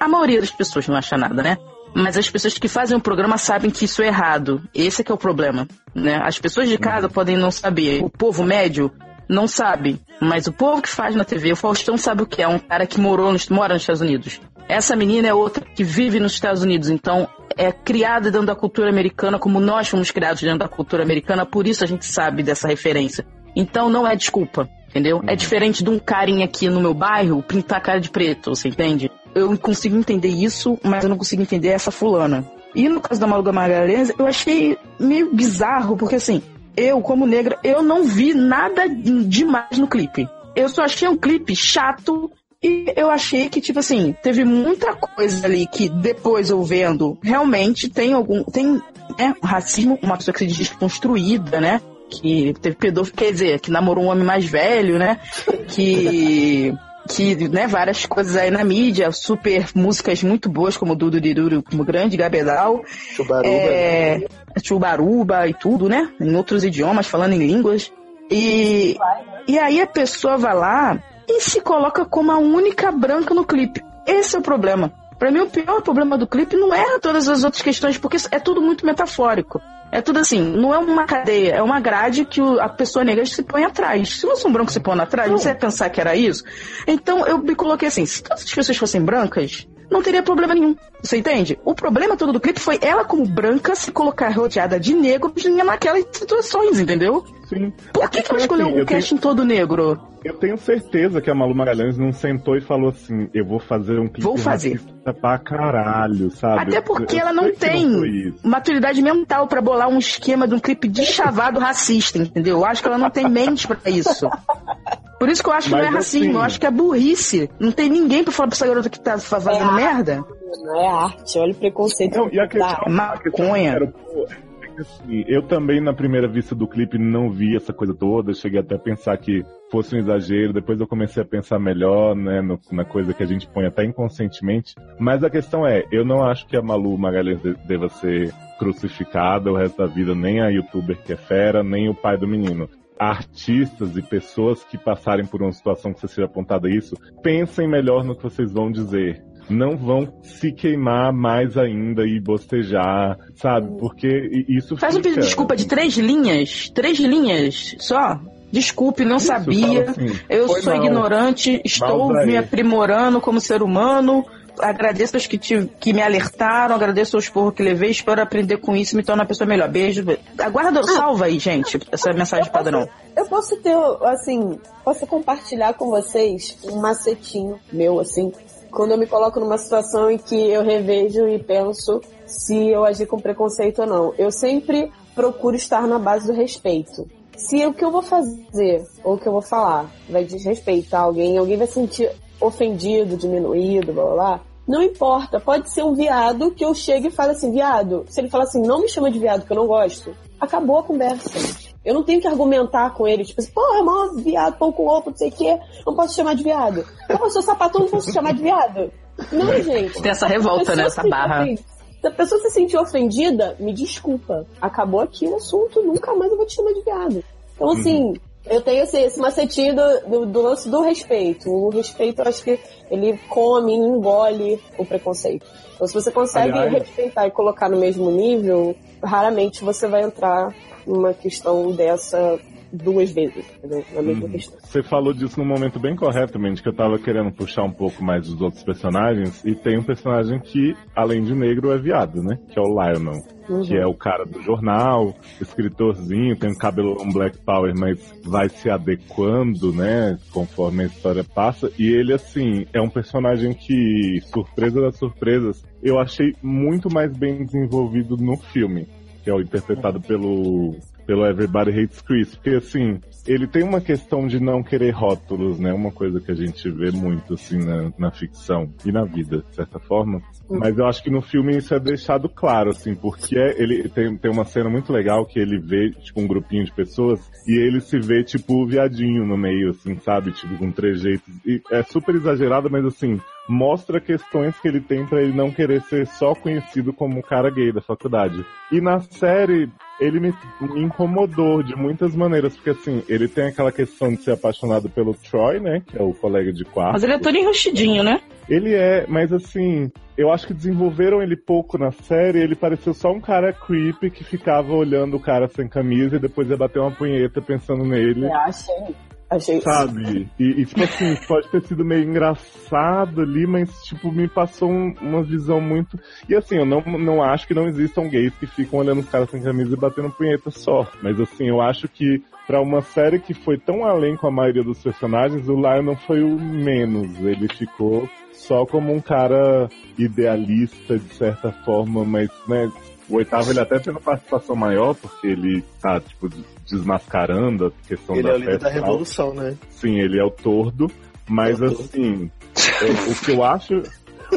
a maioria das pessoas não acha nada, né? Mas as pessoas que fazem o programa sabem que isso é errado. Esse é que é o problema, né? As pessoas de casa podem não saber. O povo médio não sabe. Mas o povo que faz na TV, o Faustão sabe o que é. Um cara que morou nos, mora nos Estados Unidos. Essa menina é outra que vive nos Estados Unidos. Então, é criada dentro da cultura americana, como nós fomos criados dentro da cultura americana. Por isso a gente sabe dessa referência. Então, não é desculpa. Entendeu? É diferente de um carinha aqui no meu bairro pintar a cara de preto, você entende? Eu consigo entender isso, mas eu não consigo entender essa fulana. E no caso da Maluga Magalhães, eu achei meio bizarro, porque assim, eu, como negra, eu não vi nada demais no clipe. Eu só achei um clipe chato e eu achei que, tipo assim, teve muita coisa ali que depois eu vendo, realmente tem algum. Tem né, racismo, uma pessoa que se diz construída, né? Que teve pedófilo, quer dizer, que namorou um homem mais velho, né? Que. Que, né, várias coisas aí na mídia, super músicas muito boas, como Dudu Diduru, como Grande Gabedal, Chubaruba. é, Chubaruba e tudo, né? Em outros idiomas, falando em línguas. E, e aí a pessoa vai lá e se coloca como a única branca no clipe. Esse é o problema. Pra mim, o pior problema do clipe não é todas as outras questões, porque é tudo muito metafórico. É tudo assim, não é uma cadeia, é uma grade que o- a pessoa negra se põe atrás. Se fosse um branco se pondo atrás, você ia pensar que era isso? Então eu me coloquei assim, se todas as pessoas fossem brancas, não teria problema nenhum. Você entende? O problema todo do clipe foi ela, como branca, se colocar rodeada de negros naquelas situações, entendeu? Sim. Por que, que ela escolheu assim, o eu tenho- casting todo negro? Eu tenho certeza que a Malu Magalhães não sentou e falou assim: eu vou fazer um clipe Vou fazer. racista pra caralho, sabe? Até porque Eu- ela não tem isso. maturidade mental pra bolar um esquema de um clipe <laughs> de chavado racista, entendeu? Eu acho que ela não tem mente pra isso. Por isso que eu acho que não é Mas, racismo, assim- eu acho que é burrice. Não tem ninguém pra falar pra essa garota que tá fa- fazendo É. merda. Não é arte, olha o preconceito. Não, e a que questão, dá. a questão Maconha. pôr é assim, eu também, na primeira vista do clipe, não vi essa coisa toda. Cheguei até a pensar que fosse um exagero. Depois eu comecei a pensar melhor, né, no- na coisa que a gente põe até inconscientemente. Mas a questão é, eu não acho que a Malu Magalhães de- deva ser crucificada o resto da vida, nem a youtuber que é fera, nem o pai do menino. Artistas e pessoas que passarem por uma situação que você seja apontada isso, pensem melhor no que vocês vão dizer não vão se queimar mais ainda e bostejar, sabe? Porque i- isso Faz um fica... pedido de desculpa de três linhas. Três linhas só. Desculpe, não Isso, sabia. assim, Eu sou mal. ignorante, estou me aprimorando como ser humano. Agradeço aos que, te- que me alertaram, agradeço aos porros que levei, espero aprender com isso e me tornar uma pessoa melhor. Beijo. Aguarda, salva aí, gente, essa mensagem padrão. Eu posso ter, assim, posso compartilhar com vocês um macetinho meu, assim, quando eu me coloco numa situação em que eu revejo e penso se eu agir com preconceito ou não. Eu sempre procuro estar na base do respeito. Se o que eu vou fazer ou o que eu vou falar vai desrespeitar alguém, alguém vai se sentir ofendido, diminuído, blá blá blá. Não importa, pode ser um viado que eu chegue e fale assim, viado. Se ele falar assim, não me chama de viado que eu não gosto, acabou a conversa. Eu não tenho que argumentar com ele, tipo assim, porra, é mó viado, pão com ovo, não sei o quê, não posso chamar de viado. Porra, eu sou sapatão, não posso chamar de viado. Não, gente. Tem essa revolta, né? Essa barra. Se a pessoa se sentir ofendida, me desculpa. Acabou aqui o assunto, nunca mais eu vou te chamar de viado. Então, assim, eu tenho esse, esse macetinho do, do, lance do respeito. O respeito, eu acho que ele come, engole o preconceito. Então, se você consegue Aliás- respeitar e colocar no mesmo nível, raramente você vai entrar numa questão dessa duas vezes, entendeu? Na mesma questão. Você falou disso num momento bem correto, Mandy, que eu tava querendo puxar um pouco mais dos outros personagens. E tem um personagem que, além de negro, é viado, né? Que é o Lionel. Que é o cara do jornal, escritorzinho, tem um cabelo um black power, mas vai se adequando, né? Conforme a história passa. E ele, assim, é um personagem que, surpresa das surpresas, eu achei muito mais bem desenvolvido no filme. Que é o interpretado pelo pelo Everybody Hates Chris, porque assim, ele tem uma questão de não querer rótulos, né? Uma coisa que a gente vê muito assim na, na ficção e na vida, de certa forma. Mas eu acho que no filme isso é deixado claro, assim, porque é- ele tem, tem uma cena muito legal que ele vê, tipo, um grupinho de pessoas e ele se vê, tipo, o viadinho no meio, assim, sabe? Tipo, com trejeitos. E é super exagerado, mas assim, mostra questões que ele tem pra ele não querer ser só conhecido como um cara gay da faculdade. E na série, ele me, me incomodou de muitas maneiras, porque assim, ele tem aquela questão de ser apaixonado pelo Troy, né? Que é o colega de quarto. Mas ele é todo enrustidinho, né? Ele é, mas assim, eu acho que desenvolveram ele pouco na série. Ele pareceu só um cara creepy que ficava olhando o cara sem camisa e depois ia bater uma punheta pensando nele. É, achei. Achei Sabe? E, e, tipo assim, pode ter sido meio engraçado ali, mas tipo, me passou um- uma visão muito. E assim, eu não, não acho que não existam gays que ficam olhando os caras sem camisa e batendo punheta só. Mas assim, eu acho que pra uma série que foi tão além com a maioria dos personagens, o Lion não foi o menos. Ele ficou só como um cara idealista, de certa forma, mas, né, o oitavo ele até tem uma participação maior, porque ele tá, tipo, desmascarando a questão Ele da é o líder da revolução, né? Sim, ele é o tordo, mas É o tordo. assim, eu- o que eu acho.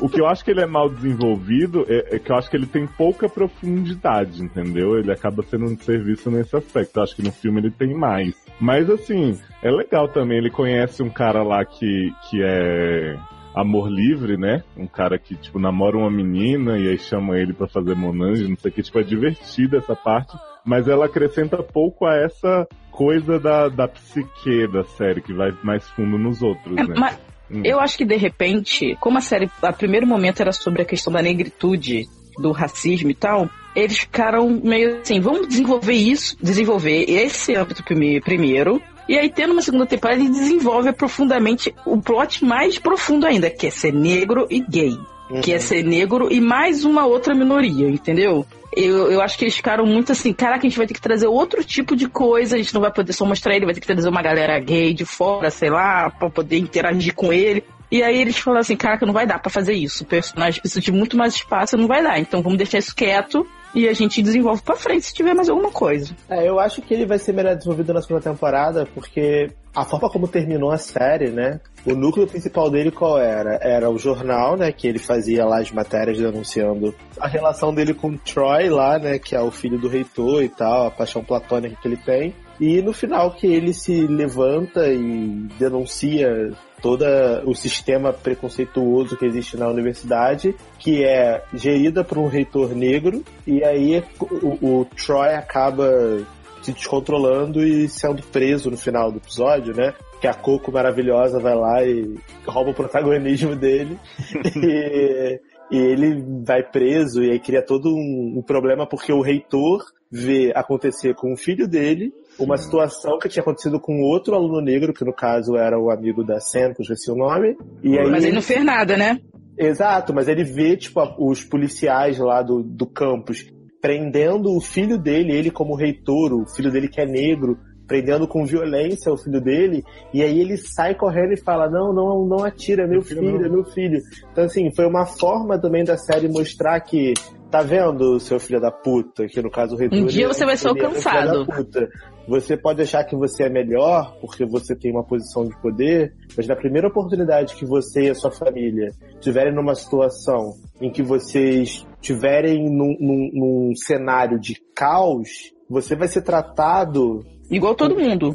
O que eu acho que ele é mal desenvolvido é, é que eu acho que ele tem pouca profundidade, entendeu? Ele acaba sendo um serviço nesse aspecto. Eu acho que no filme ele tem mais. Mas assim, é legal também. Ele conhece um cara lá que, que é amor livre, né? Um cara que, tipo, namora uma menina e aí chama ele pra fazer monange, não sei o que. Tipo, é divertida essa parte. Mas ela acrescenta pouco a essa coisa da, da psique da série, que vai mais fundo nos outros, É, né? mas Hum. eu acho que de repente, como a série, a primeiro momento era sobre a questão da negritude, do racismo e tal, eles ficaram meio assim, vamos desenvolver isso, desenvolver esse âmbito prime- primeiro, e aí tendo uma segunda temporada ele desenvolve profundamente o plot mais profundo ainda, que é ser negro e gay. Que é ser negro e mais uma outra minoria, entendeu? Eu, eu acho que eles ficaram muito assim, caraca, a gente vai ter que trazer outro tipo de coisa, a gente não vai poder só mostrar ele, vai ter que trazer uma galera gay de fora, sei lá, pra poder interagir com ele. E aí eles falaram assim, caraca, não vai dar pra fazer isso. O personagem precisa de muito mais espaço, não vai dar. Então vamos deixar isso quieto e a gente desenvolve pra frente se tiver mais alguma coisa. É, eu acho que ele vai ser melhor desenvolvido na segunda temporada, porque a forma como terminou a série, né? O núcleo principal dele qual era? Era o jornal, né? Que ele fazia lá as matérias denunciando a relação dele com o Troy lá, né? Que é o filho do reitor e tal, a paixão platônica que ele tem. E no final que ele se levanta e denuncia todo o sistema preconceituoso que existe na universidade, que é gerida por um reitor negro, e aí o, o Troy acaba se descontrolando e sendo preso no final do episódio, né? Que a Coco maravilhosa vai lá e rouba o protagonismo dele. <laughs> e, e ele vai preso e aí cria todo um, um problema porque o reitor vê acontecer com o filho dele uma situação que tinha acontecido com outro aluno negro, que no caso era o amigo da Sam, que eu esqueci o nome. E aí, Mas ele não fez nada, né? Exato, mas ele vê, tipo, os policiais lá do, do campus prendendo o filho dele, ele como reitor, o filho dele que é negro, prendendo com violência o filho dele, e aí ele sai correndo e fala, não, não, não atira, é meu filho filho, não. é meu filho. Então, assim, foi uma forma também da série mostrar que, tá vendo, seu filho da puta, que no caso o reitor... Um dia é- você vai ser é alcançado. Você pode achar que você é melhor porque você tem uma posição de poder, mas na primeira oportunidade que você e a sua família estiverem numa situação em que vocês estiverem num, num- num cenário de caos, você vai ser tratado Igual todo mundo.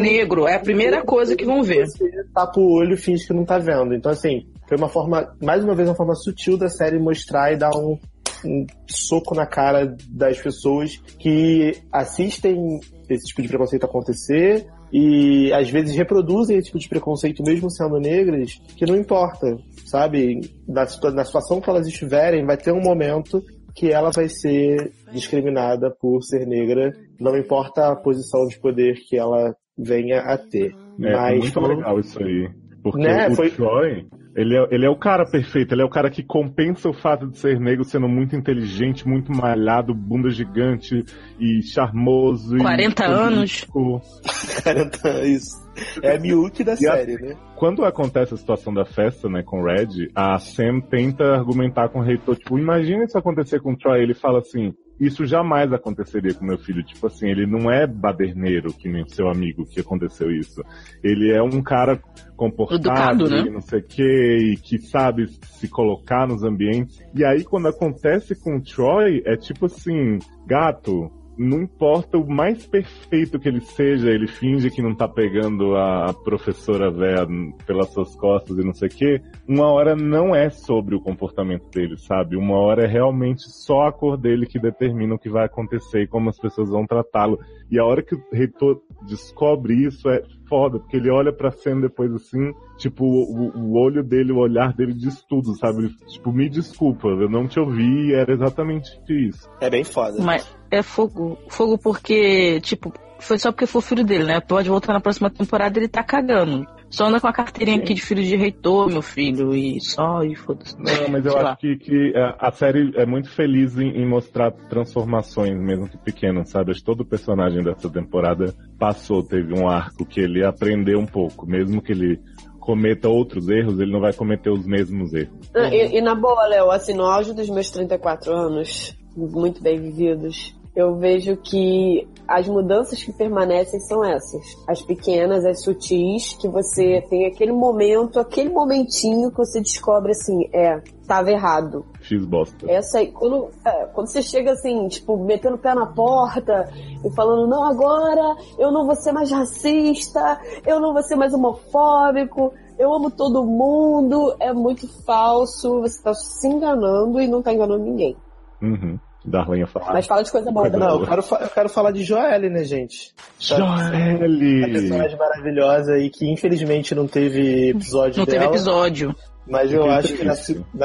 Negro é a primeira coisa que vão ver. Você tapa o olho e finge que não tá vendo. Então, assim, foi uma forma, mais uma vez, uma forma sutil da série mostrar e dar um, um soco na cara das pessoas que assistem esse tipo de preconceito acontecer e às vezes reproduzem esse tipo de preconceito mesmo sendo negras, que não importa, sabe? Na, na situação que elas estiverem, vai ter um momento que ela vai ser discriminada por ser negra, não importa a posição de poder que ela venha a ter. É Mas muito legal isso aí. Porque Né, o foi- Troy, ele é, ele é o cara perfeito, ele é o cara que compensa o fato de ser negro sendo muito inteligente, muito malhado, bunda gigante e charmoso. 40 e anos. político. 40 isso. É a Miyuki da E a- série, né? Quando acontece a situação da festa, né, com o Red, a Sam tenta argumentar com o reitor, tipo, imagina isso acontecer com o Troy, ele fala assim, isso jamais aconteceria com meu filho, tipo assim, ele não é baderneiro, que nem o seu amigo que aconteceu isso. Ele é um cara comportado, Educado, né? e não sei o que, e que sabe se colocar nos ambientes. E aí, quando acontece com o Troy, é tipo assim, gato, não importa o mais perfeito que ele seja, ele finge que não tá pegando a, professora véia pelas suas costas e não sei o quê. Uma hora não é sobre o comportamento dele, sabe? Uma hora é realmente só a cor dele que determina o que vai acontecer e como as pessoas vão tratá-lo. E a hora que o reitor descobre isso é foda, porque ele olha pra cena depois assim, tipo, o, o olho dele, o olhar dele diz tudo, sabe? Ele, tipo, me desculpa, eu não te ouvi, era exatamente isso. É bem foda. Mas é fogo. Fogo porque, tipo, foi só porque foi o filho dele, né? Pode voltar na próxima temporada ele tá cagando. Só anda com a carteirinha aqui de filho de reitor, meu filho, e só, e foda-se. Não, mas eu acho que, que a, a série é muito feliz em, em mostrar transformações, mesmo que pequenas, sabe? Acho que todo personagem dessa temporada passou, teve um arco que ele aprendeu um pouco. Mesmo que ele cometa outros erros, ele não vai cometer os mesmos erros. Ah, E, e na boa, Léo, assim, no auge dos meus 34 anos, muito bem vividos, eu vejo que as mudanças que permanecem são essas. As pequenas, as sutis, que você tem aquele momento, aquele momentinho que você descobre assim, é, tava errado. X bosta. Essa aí, quando, é, quando você chega assim, tipo, metendo o pé na porta e falando, não, agora eu não vou ser mais racista, eu não vou ser mais homofóbico, eu amo todo mundo, é muito falso, você tá se enganando e não tá enganando ninguém. Uhum. Darlene ia falar. Mas fala de coisa boa. Não, eu quero, eu quero falar de Joelle, né, gente? A Joelle! personagem maravilhosa aí que infelizmente não teve episódio Não teve dela. episódio. Mas eu Fiquei acho que na,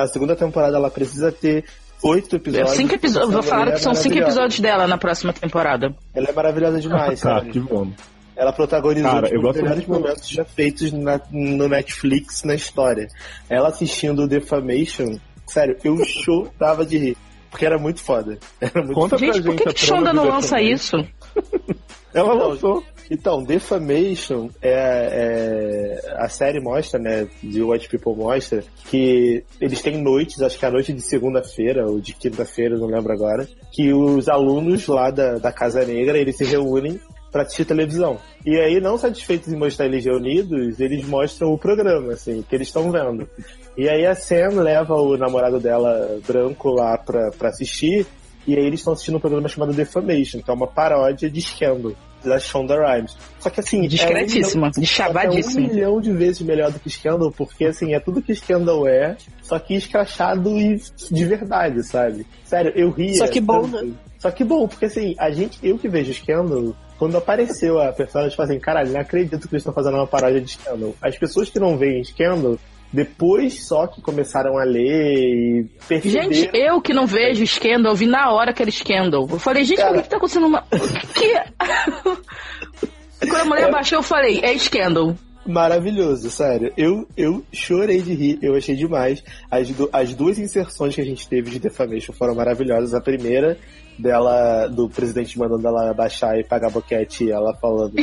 na segunda temporada ela precisa ter oito episódios. cinco episódios. Vou falar que são é cinco episódios dela na próxima temporada. Ela é maravilhosa demais, <laughs> Tá, sabe? que bom. Ela protagonizou Cara, tipo, eu os gosto melhores muito- momentos já feitos na- no Netflix na história. Ela assistindo Defamation, sério, eu <laughs> chorava de rir. Porque era muito foda. Era muito Conta Gente, pra por gente que, a que Shonda não lança isso? <laughs> Ela Não, lançou. Então, Defamation é, é- a série mostra, né? De White People mostra que eles têm noites, acho que é a noite de segunda-feira ou de quinta-feira, não lembro agora, que os alunos lá da, da Casa Negra eles se reúnem para assistir televisão. E aí, não satisfeitos em mostrar eles reunidos, eles mostram o programa, assim, que eles estão vendo. E aí a Sam leva o namorado dela branco lá pra, pra assistir, e aí eles estão assistindo um programa chamado Defamation, que é uma paródia de Scandal, da Shonda Rhimes. Só que assim... Discretíssima, É um, milhão- deschavadíssima. É um milhão de vezes melhor do que Scandal, porque assim, é tudo que Scandal é, só que escrachado e de verdade, sabe? Sério, eu ria. Só que bom, tanto. né? Só que bom, porque assim, a gente, eu que vejo Scandal, quando apareceu a personagem, tipo assim, caralho, não acredito que eles estão fazendo uma paródia de Scandal. As pessoas que não veem Scandal, depois só que começaram a ler e perceberam... Gente, eu que não vejo Scandal, vi na hora que era Scandal. Eu falei, gente, Cara. por que, que tá acontecendo uma. O <laughs> que? Quando a mulher baixou, eu falei, é Scandal. Maravilhoso, sério. Eu, eu chorei de rir, eu achei demais. As, as duas inserções que a gente teve de Defamation foram maravilhosas. A primeira, dela, do presidente mandando ela baixar e pagar boquete, e ela falando.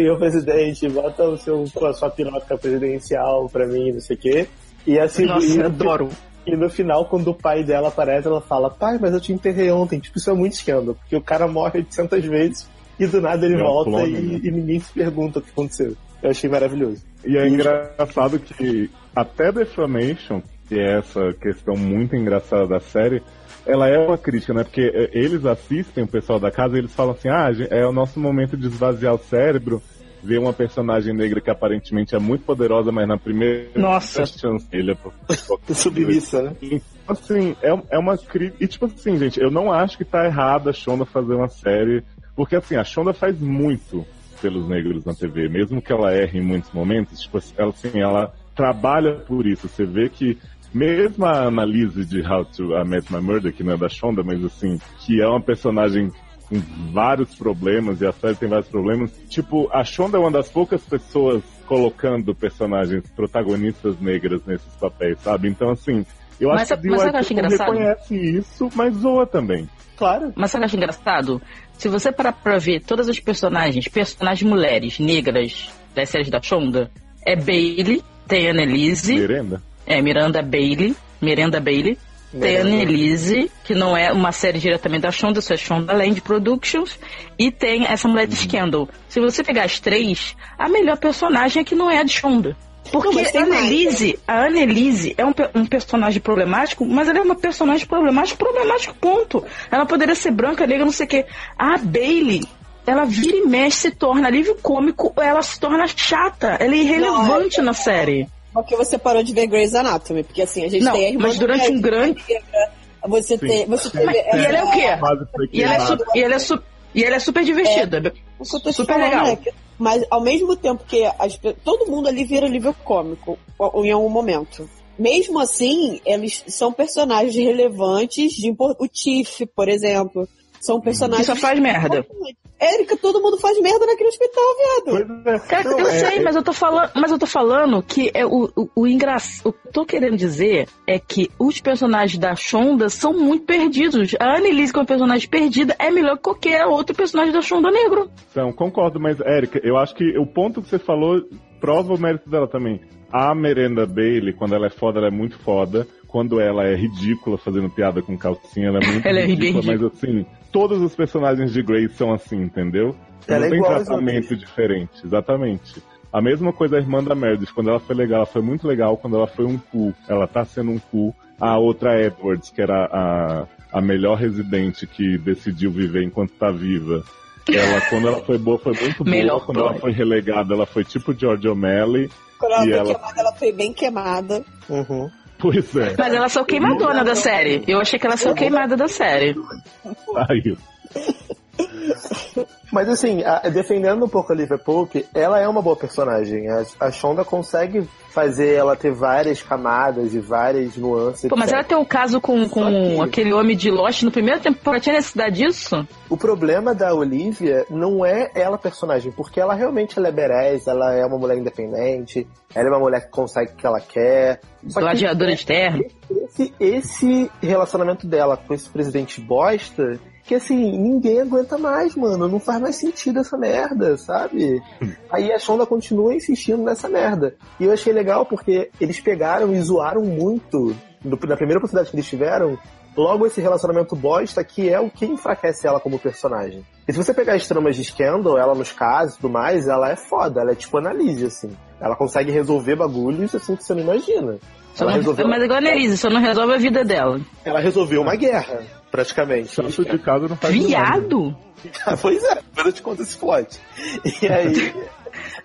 Senhor presidente, bota o seu, a sua piroca presidencial pra mim, não sei o quê. E assim, Nossa, e, eu adoro. e no final, quando o pai dela aparece, ela fala, pai, mas eu te enterrei ontem. Tipo, isso é muito escândalo, porque o cara morre 800 vezes e do nada ele É um volta clone, e, né? e ninguém se pergunta o que aconteceu. Eu achei maravilhoso. E é engraçado que até Defamation que é essa questão muito engraçada da série, ela é uma crítica, né? Porque é, eles assistem, o pessoal da casa, e eles falam assim, ah, é o nosso momento de esvaziar o cérebro, ver uma personagem negra que aparentemente é muito poderosa, mas na primeira Nossa. chance ele é <laughs> Submissa, né? e, assim, é, é uma crítica. E, tipo assim, gente, eu não acho que tá errado a Shonda fazer uma série. Porque, assim, a Shonda faz muito pelos negros na TV. Mesmo que ela erre em muitos momentos, tipo, ela, assim, ela trabalha por isso. Você vê que. Mesmo a Annalise de How to I Met My Murder, que não é da Shonda, mas assim, que é uma personagem com vários problemas, e a série tem vários problemas. Tipo, a Shonda é uma das poucas pessoas colocando personagens protagonistas negras nesses papéis, sabe? Então, assim, eu Mas acho que mas o acho engraçado? reconhece isso, mas zoa também. Claro. Mas sabe o que eu acho engraçado? Se você parar pra ver todas as personagens, personagens mulheres, negras, das séries da Shonda, é Bailey, tem Annelise, Merenda? É Miranda Bailey, Miranda Bailey, tem. Annelise, que não é uma série diretamente da Shonda, isso é Shonda Land Productions, e tem essa mulher Uhum. de Scandal. Se você pegar as três, a melhor personagem é que não é a de Shonda. Porque Não, tem a Annelise, a Annelise é um, um personagem problemático, mas ela é uma personagem problemático, problemático, ponto. Ela poderia ser branca, negra, não sei o quê. A Bailey, ela vira e mexe, se torna alívio cômico, ela se torna chata, ela é irrelevante na série. Porque você parou de ver Grey's Anatomy, porque assim, a gente Não, tem a irmã mas durante um grande- Você Sim. tem. Você teve, E ela é o quê? E ela é, queimada. su- e ela é, su- e ela é super divertida. O que eu tô te Super falando legal. é que- mas ao mesmo tempo que as todo mundo ali vira nível cômico em algum momento. Mesmo assim, eles são personagens relevantes de o Tiff, por exemplo. São Que personagens. só faz merda. Érica, todo mundo faz merda naquele hospital, viado. É. Cara, Não, eu é- sei, é- mas eu tô falando, mas eu tô falando que é o, o, o engraçado. O que eu tô querendo dizer é que os personagens da Shonda são muito perdidos. A Annelise, que é uma personagem perdida, é melhor que qualquer outro personagem da Shonda negro. Então, concordo, mas, Érica, eu acho que o ponto que você falou prova o mérito dela também. A Merenda Bailey, quando ela é foda, ela é muito foda. Quando ela é ridícula fazendo piada com calcinha, ela é muito <laughs> Ela é ridícula, mas assim, todos os personagens de Grey são assim, entendeu? Ela Não é tem tratamento diferente, exatamente. A mesma coisa a irmã da Meredith, quando ela foi legal, ela foi muito legal quando ela foi um cu. Ela tá sendo um cu. A outra Edwards, que era a, a melhor residente que decidiu viver enquanto tá viva. Ela, <laughs> quando ela foi boa, foi muito boa. Melhor quando ela foi relegada, ela foi tipo George O'Malley. Quando ela E foi ela- queimada, ela foi bem queimada. Uhum. Pois é. Mas ela saiu queimadona da série. Eu achei que ela saiu queimada da série. Saiu. <laughs> Mas assim, a- defendendo um pouco a Olivia Pope, ela é uma boa personagem. A, a Shonda consegue fazer ela ter várias camadas e várias nuances. Pô, mas ela tem o caso com, com aquele homem de Lost no primeiro temporada. Tinha necessidade disso? O problema da Olivia não é ela personagem, porque ela realmente ela é berés, ela é uma mulher independente, ela é uma mulher que consegue o que ela quer. Que Gladiadora de terno. esse, esse relacionamento dela com esse presidente bosta, que assim, ninguém aguenta mais, mano. Não faz mais sentido essa merda, sabe? <laughs> Aí a Shonda continua insistindo nessa merda. E eu achei legal porque eles pegaram e zoaram muito do- na primeira oportunidade que eles tiveram. Logo esse relacionamento bosta que é o que enfraquece ela como personagem. E se você pegar as tramas de Scandal, ela nos casos e tudo mais, ela é foda, ela é tipo analise, assim. Ela consegue resolver bagulhos assim que você não imagina. Só Ela não- resolveu, mas igual a Annelise, só não resolve a vida dela. ela resolveu uma guerra, praticamente. Santo de casa não faz. Viado? pois é, eu te conto esse plot. E aí.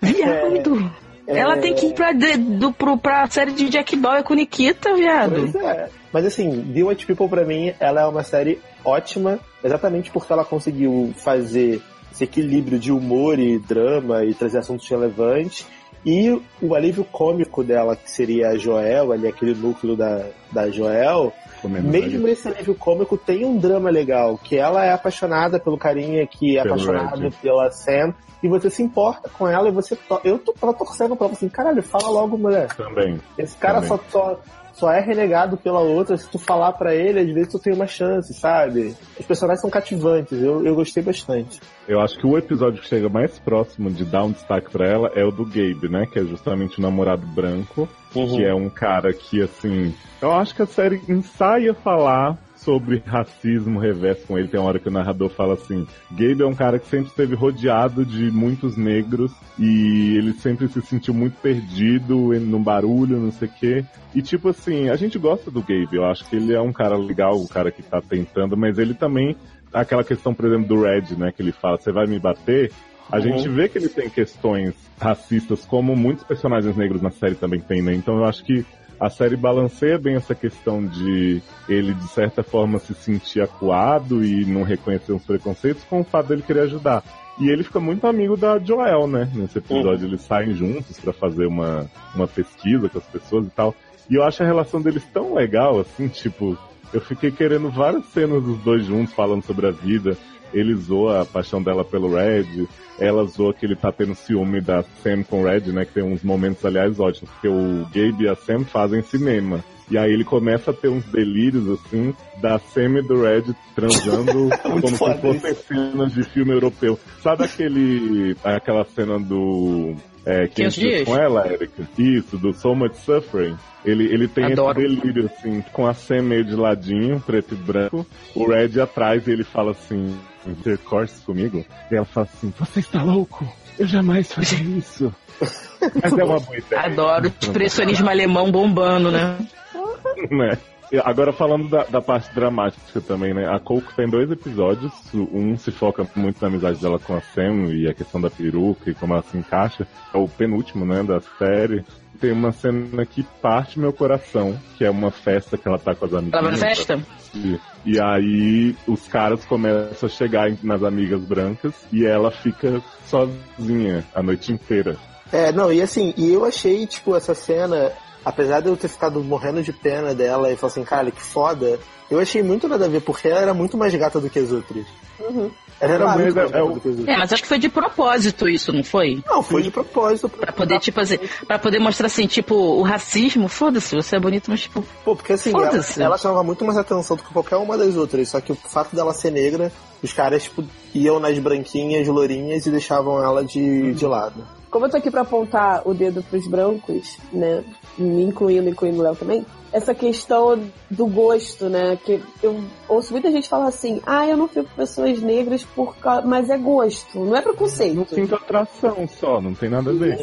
<laughs> Viado. É, Ela tem que ir pra, de, do, pro, pra série de Jack Bauer com Nikita, viado. Pois é. Mas assim, The White People pra mim, ela é uma série ótima, exatamente porque ela conseguiu fazer esse equilíbrio de humor e drama e trazer assuntos relevantes. E o alívio cômico dela, que seria a Joel, ali aquele núcleo da, da Joel, mesmo esse alívio cômico tem um drama legal, que ela é apaixonada pelo carinha que é Pelo apaixonado Red. pela Sam, e você se importa com ela e você. To... Eu tô, tava torcendo pra ela assim, caralho, fala logo, mulher. Também. Esse cara Também. só, só, só é renegado pela outra, se tu falar pra ele, às vezes tu tem uma chance, sabe? Os personagens são cativantes, eu, eu gostei bastante. Eu acho que o episódio que chega mais próximo de dar um destaque pra ela é o do Gabe, né? Que é justamente o namorado branco, que é um cara que, assim. Eu acho que a série ensaia falar sobre racismo reverso com ele. Tem uma hora que o narrador fala assim: Gabe é um cara que sempre esteve rodeado de muitos negros e ele sempre se sentiu muito perdido no barulho, não sei o quê. E tipo assim, a gente gosta do Gabe, eu acho que ele é um cara legal, um cara que tá tentando, mas ele também. Aquela questão, por exemplo, do Red, né? Que ele fala, você vai me bater? A gente vê que ele tem questões racistas, como muitos personagens negros na série também têm, né? Então eu acho que a série balanceia bem essa questão de ele, de certa forma, se sentir acuado e não reconhecer os preconceitos com o fato dele querer ajudar. E ele fica muito amigo da Joel, né? Nesse episódio eles saem juntos para fazer uma, uma pesquisa com as pessoas e tal. E eu acho a relação deles tão legal, assim, tipo, eu fiquei querendo várias cenas dos dois juntos falando sobre a vida. Ele zoa a paixão dela pelo Red, ela zoa que ele tá tendo ciúme da Sam com o Red, né? Que tem uns momentos, aliás, ótimos, porque o Gabe e a Sam fazem cinema. E aí ele começa a ter uns delírios, assim, da Sam e do Red transando <laughs> como se fossem cenas de filme europeu. Sabe aquele, aquela cena do... É, 500 500 dias? com ela, Erika? Isso, do So Much Suffering. Ele, ele tem Adoro. esse delírio, assim, com a Sam meio de ladinho, preto e branco, o Red atrás e ele fala assim, intercourse comigo. E ela fala assim, você está louco? Eu jamais faria isso. <laughs> Mas é uma boa ideia. Adoro expressionismo alemão bombando, né? <laughs> né? Agora falando da, da parte dramática também, né? A Coco tem dois episódios. Um se foca muito na amizade dela com a Sam e a questão da peruca e como ela se encaixa. É o penúltimo, né, da série. Tem uma cena que parte meu coração, que é uma festa que ela tá com as amigas. Ela vai na festa? E, e aí os caras começam a chegar nas amigas brancas e ela fica sozinha a noite inteira. É, não, e assim, e eu achei, tipo, essa cena, apesar de eu ter ficado morrendo de pena dela e falar assim, cara, que foda, eu achei muito nada a ver, porque ela era muito mais gata do que as outras. Uhum. Ela era Mas muito é- mais é gata o- do que as outras. É, mas acho que foi de propósito isso, não foi? Não, foi de propósito. Pra poder, tipo assim, pra poder mostrar assim, tipo, o racismo, foda-se, você é bonito, mas tipo, Pô, porque assim, ela, ela chamava muito mais atenção do que qualquer uma das outras, só que o fato dela ser negra, os caras, tipo, iam nas branquinhas, lourinhas e deixavam ela de, de lado. Como eu tô aqui pra apontar o dedo pros brancos, né? Me incluindo, incluindo o Léo também, essa questão do gosto, né? Que eu ouço muita gente falar assim, ah, eu não fico com pessoas negras por causa. Mas é gosto, não é preconceito. Não sinto atração só, não tem nada a ver.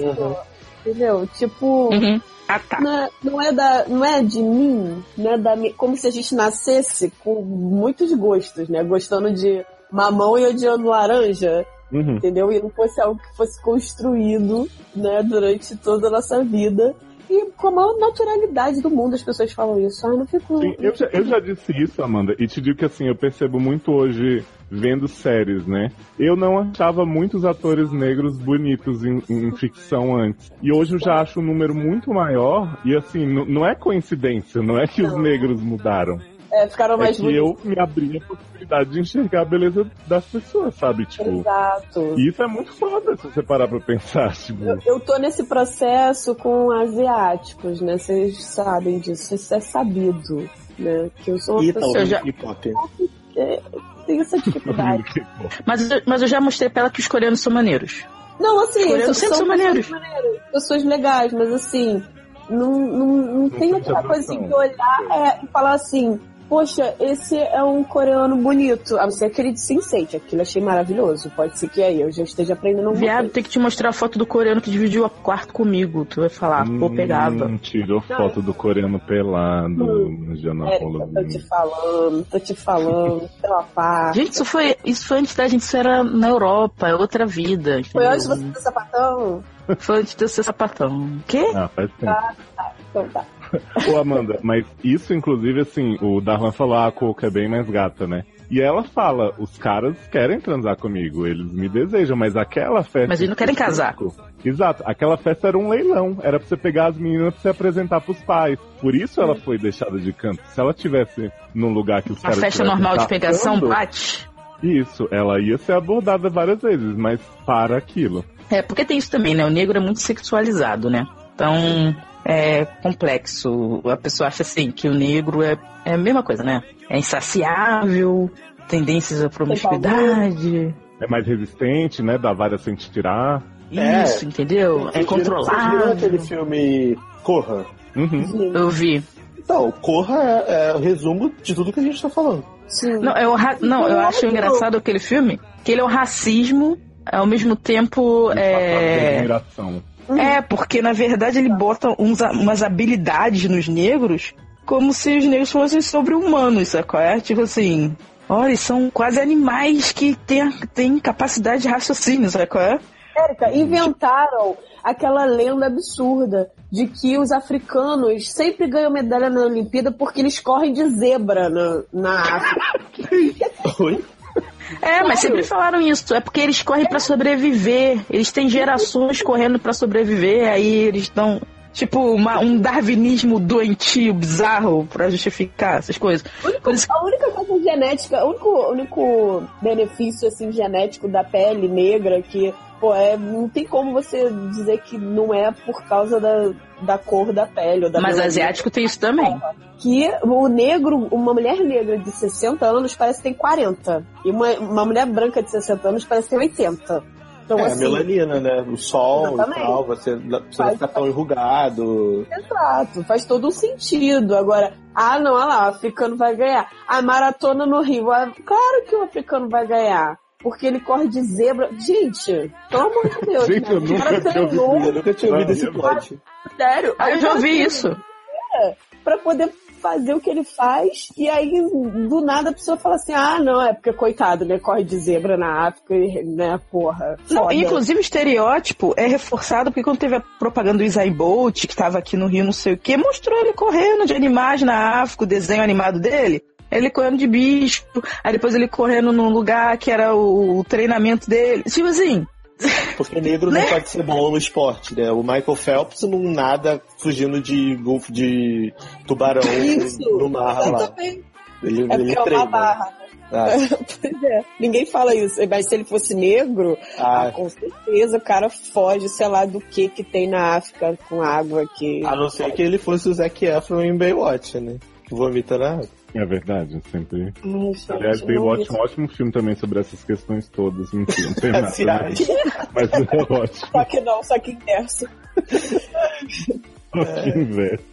Entendeu? Tipo. uhum. Ah, tá. Não é, não é da, não é de mim, né? Da, como se a gente nascesse com muitos gostos, né? Gostando de mamão e odiando laranja, Uhum. entendeu? E não fosse algo que fosse construído, né? Durante toda a nossa vida. E com a maior naturalidade do mundo as pessoas falam isso. Ah, não fico. Sim, eu já, eu já disse isso, Amanda, e te digo que assim, eu percebo muito hoje vendo séries, né? Eu não achava muitos atores negros bonitos em, em ficção antes. E hoje eu já acho um número muito maior, e assim, não é coincidência, não é que os negros mudaram. É, ficaram É mais que bonitos. eu me abri a possibilidade de enxergar a beleza das pessoas, sabe? Tipo, Exato. e isso é muito foda se você parar pra pensar, <laughs> tipo. Eu, eu tô nesse processo com asiáticos, né? Vocês sabem disso, isso é sabido, né? Que eu sou uma E pessoa talvez já- hip hop. que tem essa dificuldade. <laughs> Mas, eu- mas eu já mostrei pra ela que os coreanos são maneiros. Não, assim, Os coreanos são, sempre são maneiros. pessoas maneiras, pessoas legais, mas assim, não, não, não tem tem aquela coisa assim, de olhar é, e falar assim, poxa, esse é um coreano bonito. A não ser aquele de Sense8, aquilo eu achei maravilhoso. Pode ser que aí eu já esteja aprendendo um Viado, tem que te mostrar a foto do coreano que dividiu o quarto comigo. Tu vai falar, pô, pegava. Hum, tirou foto do coreano pelado no Jornal Érica, tô te falando, tô te falando, <laughs> pela parte. Gente, isso foi, isso foi antes da gente ser na Europa, é outra vida. Foi antes de você ter sapatão? Foi antes de eu ser sapatão. Quê? Ah, faz tempo. Então tá. Ô, Amanda, mas isso, inclusive, assim, o Darlan falou, ah, a Coco é bem mais gata, né? E ela fala, os caras querem transar comigo, eles me desejam, mas aquela festa... Mas eles não querem casar. Exato, aquela festa era um leilão, era pra você pegar as meninas pra você apresentar pros pais. Por isso ela foi deixada de canto. Se ela tivesse num lugar que os A caras festa tivessem normal de pegação caçando, bate. Isso, ela ia ser abordada várias vezes, mas para aquilo. É, porque tem isso também, né? O negro é muito sexualizado, né? Então, é complexo. A pessoa acha assim que o negro é, é a mesma coisa, né? É insaciável, tendências à promiscuidade. É mais resistente, né? Dá várias sem te tirar. É. Isso, entendeu? É Vocês viram- Vocês viram controlável. aquele filme Corra? Uhum. Eu vi. Não, Corra é, é o resumo de tudo que a gente tá falando. Sim. Não, eu, ra- não, eu acho engraçado aquele filme que ele é o racismo, ao mesmo tempo. É, Admiração. É porque na verdade ele bota uns, umas habilidades nos negros como se os negros fossem sobre-humanos, sacou? É tipo assim. Olha, são quase animais que têm, têm capacidade de raciocínio, sacou? É? Érica, inventaram aquela lenda absurda de que os africanos sempre ganham medalha na Olimpíada porque eles correm de zebra na, na África. <laughs> Oi? É, mas sempre falaram isso. É porque eles correm pra sobreviver. Eles têm gerações correndo pra sobreviver. Aí eles estão. Tipo, uma- um darwinismo doentio, bizarro, pra justificar essas coisas. Isso- A única coisa genética, o único, único benefício assim, genético da pele negra que, pô, é, não tem como você dizer que não é por causa da, da cor da pele. Da Mas asiático tem isso também. que o negro, uma mulher negra de 60 anos parece que tem 40. E uma, uma mulher branca de 60 anos parece que tem 80. Então, É, a assim, melanina, né? O sol Exatamente. e tal, você, você não Faz- fica tão enrugado. exato, faz todo um sentido. Agora, ah, não, olha lá, o africano vai ganhar. A maratona no Rio, ah, claro que o africano vai ganhar. Porque ele corre de zebra. Gente, pelo amor de Deus. Gente, né? eu nunca cara tinha ouvido Eu nunca tinha ouvido esse plot. Sério. Ah, eu já ouvi isso. Pra poder fazer o que ele faz, e aí do nada a pessoa fala assim: ah, não, é porque coitado, ele corre de zebra na África, né, porra. Não, inclusive o estereótipo é reforçado porque quando teve a propaganda do Isai Bolt, que tava aqui no Rio, não sei o que, mostrou ele correndo de animais na África, o desenho animado dele. Ele correndo de bicho, aí depois ele correndo num lugar que era o, o treinamento dele. Tipo assim, Porque negro não pode ser bom no esporte, né? O Michael Phelps não nada fugindo de golfo de tubarão <laughs> Isso. no mar lá. também. Ele, É ele é uma treina. barra. Ah, <laughs> Pois é. Ninguém fala isso. Mas se ele fosse negro, Ah. ah, com certeza o cara foge, sei lá, do que que tem na África com água que. a não ser que ele fosse o Zac Efron em Baywatch, né? Vomita na água. É verdade, sempre. Aliás, é um ótimo filme também sobre essas questões todas. Enfim, <laughs> não tem nada. Né? Mas é <laughs> ótimo. Só que não, só que inverso. Que inverso.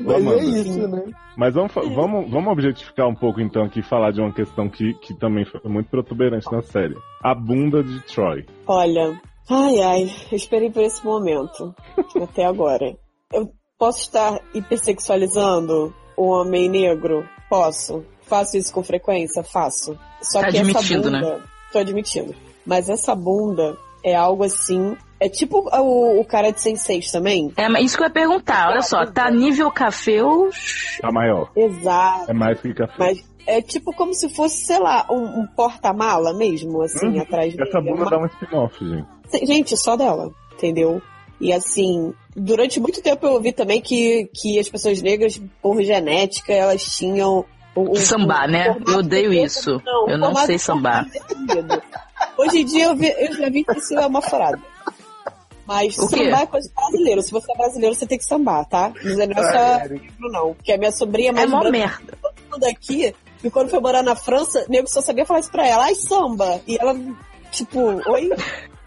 Mas é Amanda. isso, né? Mas vamos, vamos, vamos objetificar um pouco então aqui e falar de uma questão que, que também foi muito protuberante na série. A bunda de Troy. Olha, ai ai, eu esperei por esse momento. até agora. Eu posso estar hipersexualizando o homem negro? Posso. Faço isso com frequência? Faço. Só Tá que essa admitindo, bunda. né? Tô admitindo. Mas essa bunda é algo assim. É tipo o, o cara de Senseis também. é mas isso que eu ia perguntar. Olha só, tá nível café ou... Tá maior. Exato. É mais que café. Mas é tipo como se fosse, sei lá, um, um porta-mala mesmo, assim, Uhum. atrás dele. Essa bunda Uma dá um spin-off, gente. Gente, só dela, entendeu? E assim, durante muito tempo eu ouvi também que, que as pessoas negras, por genética, elas tinham. o- o- Sambar, o né? Eu odeio isso. o Eu não sei sambar. definido. Hoje em dia eu, vi- eu já vi que isso é uma furada. Mas O quê? sambar é coisa de brasileiro. Se você é brasileiro, você tem que sambar, tá? Não é não é só negro, não. Porque a minha sobrinha é É mais mó branca merda. todo mundo aqui. E quando foi morar na França, nego só sabia falar isso pra ela. Ai, samba! E ela, tipo, oi?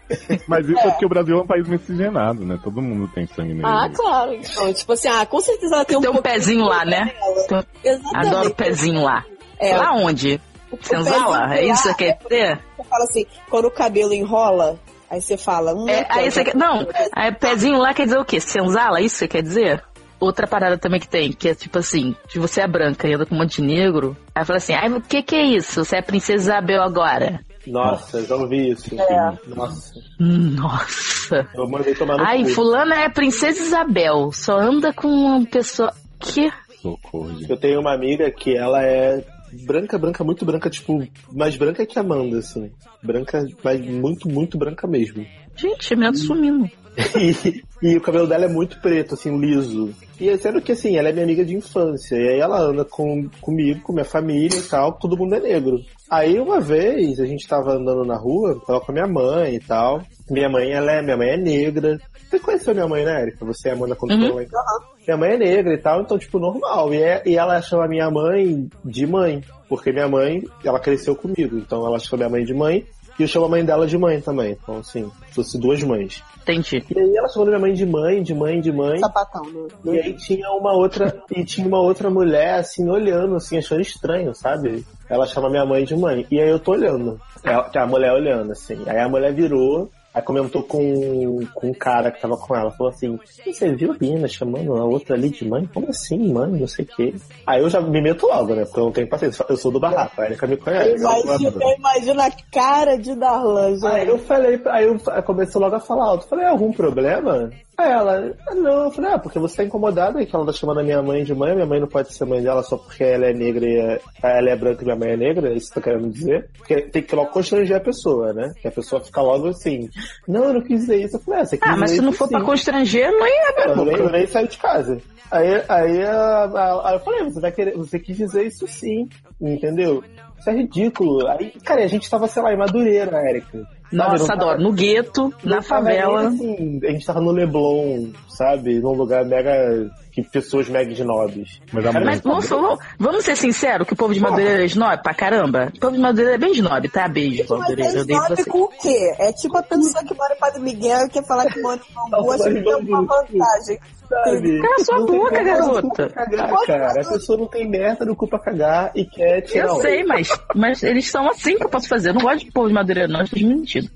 <laughs> Mas isso é. porque o Brasil é um país miscigenado, né? Todo mundo tem sangue negro. Ah, claro. Então, tipo assim, ah, com certeza ela tem um Tem um pezinho lá, né? dela. Exatamente. Adoro o pezinho lá. É, Lá onde? Senzala? É isso que quer dizer? Você fala assim, quando o cabelo enrola, aí você fala... Hum, É, então, aí você quer... Não, aí pezinho lá quer dizer o quê? Senzala? Isso que você quer dizer? Outra parada também que tem, que é tipo assim, se você é branca e anda com um monte de negro, aí fala assim, ai, o que que é isso? Você é a princesa Isabel agora. Nossa, já ouvi isso. É. Nossa. Nossa. Eu mandei tomar no Ai, cu. fulana é a princesa Isabel, só anda com uma pessoa... Que? Socorro. Eu tenho uma amiga que ela é branca, branca, muito branca, tipo, mais branca que a Amanda, assim. Branca, mas muito, muito branca mesmo. Gente, a menina sumindo. <laughs> E, e o cabelo dela é muito preto, assim, liso. E sendo que, assim, ela é minha amiga de infância. E aí ela anda com, comigo, com minha família e tal, todo mundo é negro. Aí uma vez a gente tava andando na rua, tava com a minha mãe e tal. Minha mãe, ela é, minha mãe é negra. Você conheceu minha mãe, né, Erika? Você e a Amanda quando Uhum. casa. Minha mãe é negra e tal, então, tipo, normal. E, é- e ela chama minha mãe de mãe. Porque minha mãe, ela cresceu comigo. Então ela chama minha mãe de mãe. E eu chamo a mãe dela de mãe também. Então, assim, fosse duas mães. Entendi. E aí ela chamou minha mãe de mãe, de mãe, de mãe. Sapatão, né? E aí tinha uma outra, e tinha uma outra mulher, assim, olhando, assim, achando estranho, sabe? Ela chama minha mãe de mãe. E aí eu tô olhando. Ela- A mulher olhando, assim. Aí a mulher virou, aí comentou com, com um cara que tava com ela. Falou assim, você viu a menina chamando a outra ali de mãe? Como assim, mãe? Não sei o quê. Aí eu já me meto logo, né? Porque eu não tenho paciência. Eu sou do barraco, a Erika me conhece. Imagina, eu imagino a cara de Darlan, Aí gente. eu falei, aí eu comecei logo a falar alto. Falei, algum problema? Aí ela, "Ah, não, eu falei, ah, porque você tá incomodada que ela tá chamando a minha mãe de mãe, minha mãe não pode ser mãe dela só porque ela é negra e é- ela é branca e minha mãe é negra, é isso que tá querendo dizer? Porque tem que logo constranger a pessoa, né? Que a pessoa fica logo assim, não, eu não quis dizer isso. Eu falei, ah, você quis Ah, mas se não for pra sim." constranger, não abrir a Eu nem, nem saí de casa. Aí, aí, a- a- aí eu falei, você vai querer, você quis dizer isso sim, entendeu? Isso é ridículo. Aí, cara, a gente tava, sei lá, em Madureira, Érica. Não Nossa, adoro. No gueto, na favela. assim, a gente tava no Leblon, sabe? Num lugar mega. que pessoas mega snobs. Mas Mas vamos, vamos, vamos ser sinceros que o povo de Madureira é snob pra caramba? O povo de Madureira é bem snob, tá? Beijo, Mas Madureira. é snob com o quê? É tipo a pessoa que mora em Padre Miguel e quer falar que mora em Bambu, <laughs> acha que tem uma vantagem. Sabe? Cala sua boca, garota. Cagar, cara. A pessoa não tem merda no cu pra cagar e quer tirar Eu sei, mas, mas eles são assim que eu posso fazer. Eu não gosto de povo de Madureira, não. Estou mentindo.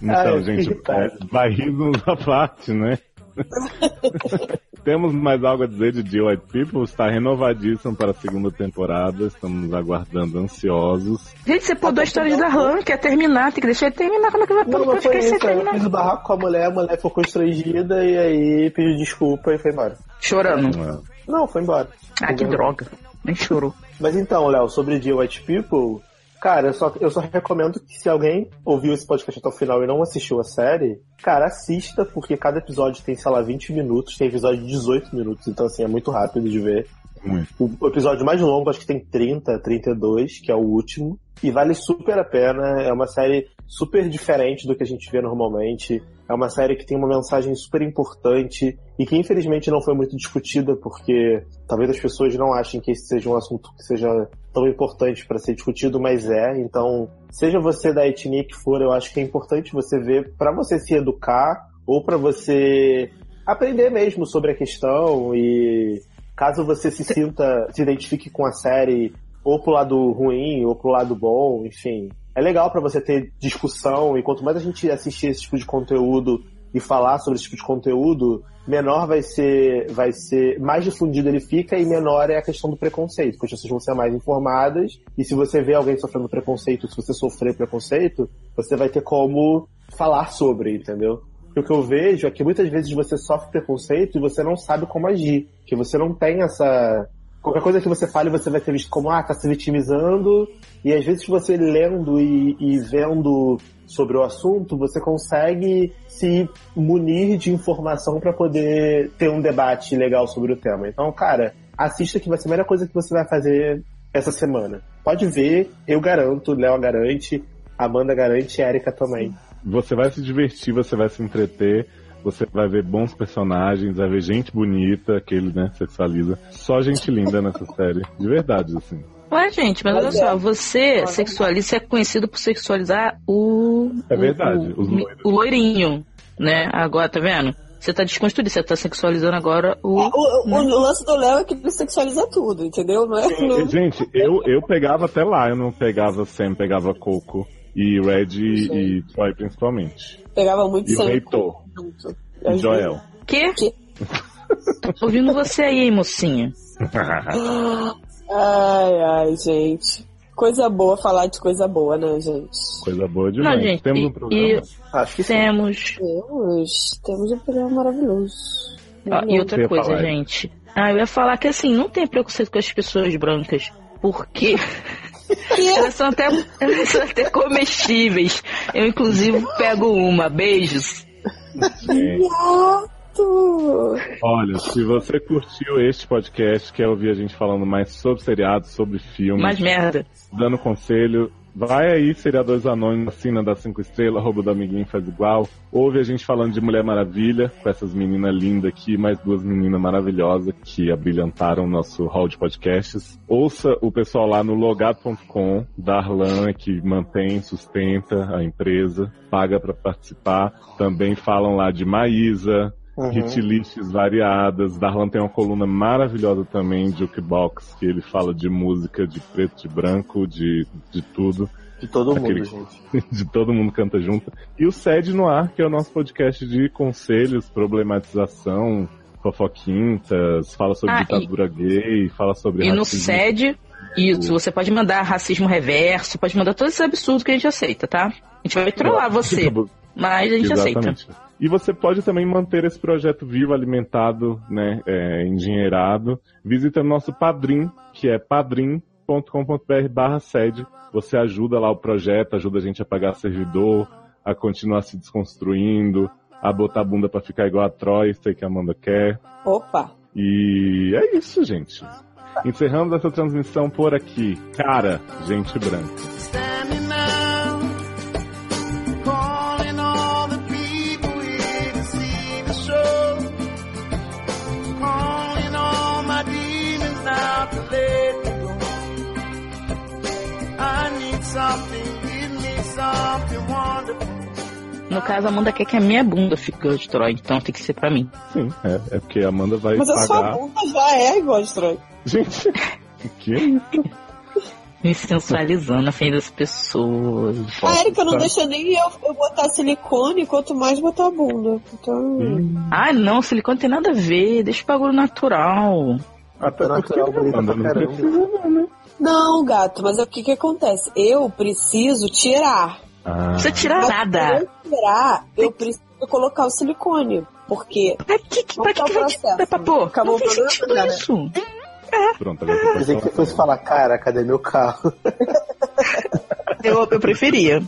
Então, eu gente, é, barrismos à parte, né? <laughs> Temos mais algo a dizer de The White People? Está renovadíssimo para a segunda temporada. Estamos aguardando ansiosos. Gente, você pôr duas histórias da Ram, quer terminar, tem que deixar ele terminar. Como é que vai pôr Não, mas foi isso. Eu terminar? fiz o barraco com a mulher, a mulher ficou constrangida e aí pediu desculpa e foi embora. Chorando. É. Não, foi embora. Ah, que droga. Nem chorou. Mas então, Léo, sobre The White People, cara, eu só, eu só recomendo que se alguém ouviu esse podcast até o final e não assistiu a série, cara, assista, porque cada episódio tem, sei lá, 20 minutos, tem episódio de 18 minutos, então assim, é muito rápido de ver. O episódio mais longo, acho que tem 30, 32, que é o último. E vale super a pena. É uma série super diferente do que a gente vê normalmente. É uma série que tem uma mensagem super importante e que infelizmente não foi muito discutida porque talvez as pessoas não achem que esse seja um assunto que seja tão importante para ser discutido, mas é. Então, seja você da etnia que for, eu acho que é importante você ver para você se educar ou para você aprender mesmo sobre a questão e caso você se sinta, se identifique com a série ou pro lado ruim ou pro lado bom, enfim. É legal pra você ter discussão e quanto mais a gente assistir esse tipo de conteúdo e falar sobre esse tipo de conteúdo, menor vai ser, vai ser, mais difundido ele fica e menor é a questão do preconceito, porque as pessoas vão ser mais informadas e se você vê alguém sofrendo preconceito, se você sofrer preconceito, você vai ter como falar sobre, entendeu? E o que eu vejo é que muitas vezes você sofre preconceito e você não sabe como agir. Que você não tem essa. Qualquer coisa que você fale, você vai ter visto como, ah, tá se vitimizando. E às vezes você lendo e, e vendo sobre o assunto, você consegue se munir de informação para poder ter um debate legal sobre o tema. Então, cara, assista que vai ser a melhor coisa que você vai fazer essa semana. Pode ver, eu garanto, Léo garante, Amanda garante Erika também. Você vai se divertir, você vai se entreter. Você vai ver bons personagens, vai ver gente bonita, aquele, né, sexualiza. Só gente linda nessa série. De verdade, assim. Ué, gente, mas olha só, é. você sexualiza, você é conhecido por sexualizar o. É o- verdade, o, loiros. o loirinho, né? Agora, tá vendo? Você tá desconstruído, você tá sexualizando agora o. O, o- o lance do Léo é que ele sexualiza tudo, entendeu? Não é? Não... Gente, eu, eu pegava até lá, eu não pegava Sam, pegava Coco. E Red e, e Troy principalmente. Pegava muito E o sangue Reitor. junto. E Joel. Quê? Que? Tô ouvindo você aí, mocinha. <laughs> Ai, ai, gente. Coisa boa falar de coisa boa, né, gente? Coisa boa demais. Não, gente, Temos um programa. Acho que. Temos. Temos, temos um programa maravilhoso. Ó, e outra coisa, falar gente. Ah, eu ia falar que assim, não tem preconceito com as pessoas brancas. Porque <laughs> elas são até, elas são até comestíveis. Eu, inclusive, pego uma. Beijos. Gente, Olha, se você curtiu este podcast, quer ouvir a gente falando mais sobre seriados, sobre filmes, Mais merda. dando conselho, Vai aí, Seriadores Anônimos, assina da 5 estrelas, roubo do amiguinho faz igual. Ouve a gente falando de Mulher Maravilha, com essas meninas lindas aqui, mais duas meninas maravilhosas que abrilhantaram o nosso hall de podcasts. Ouça o pessoal lá no logado.com, Darlan, que mantém, sustenta a empresa, paga para participar. Também falam lá de Maísa, Uhum. hit lists variadas. Darlan tem uma coluna maravilhosa também, Jukebox, que ele fala de música, de preto, de branco, de, de tudo. De todo mundo, Aquele- gente. <laughs> de todo mundo canta junto. E o Sede no Ar, que é o nosso podcast de conselhos, problematização, fofoquintas, fala sobre Ah, ditadura gay, fala sobre E no racismo. SED, isso, você pode mandar racismo reverso, pode mandar todos esses absurdos que a gente aceita, tá? A gente vai trollar você, <laughs> mas a gente aceita. E você pode também manter esse projeto vivo, alimentado, né, é, engenheirado, visitando nosso Padrim, que é padrim.com.br barra sede. Você ajuda lá o projeto, ajuda a gente a pagar servidor, a continuar se desconstruindo, a botar a bunda pra ficar igual a Troy, sei que a Amanda quer. Opa! E é isso, gente. Encerramos essa transmissão por aqui. Cara, gente branca. No caso, a Amanda quer que a minha bunda fique igual de Troy, então tem que ser pra mim. Sim, é, é porque a Amanda vai Mas a sua pagar. bunda já é igual de Troy. Gente, <laughs> o quê? Me sensualizando na frente das pessoas. A Erika não deixa nem eu, eu botar silicone, quanto mais botar a bunda. Então. Ah, não, silicone tem nada a ver, deixa o bagulho natural. Até É natural, bonita Amanda pra não caramba. precisa não, né? Não, gato, mas é o que que acontece? Eu preciso tirar. Ah, Você tira Mas nada. pra eu tirar, eu preciso colocar o silicone. Porque. Pra que, que, pra que, Qual que vai processo? tirar pra pôr? Acabou Não tem sentido já, né? isso. pronto, agora você pode Pensei que você fosse falar, cara, cadê meu carro? <laughs> Eu, eu preferia.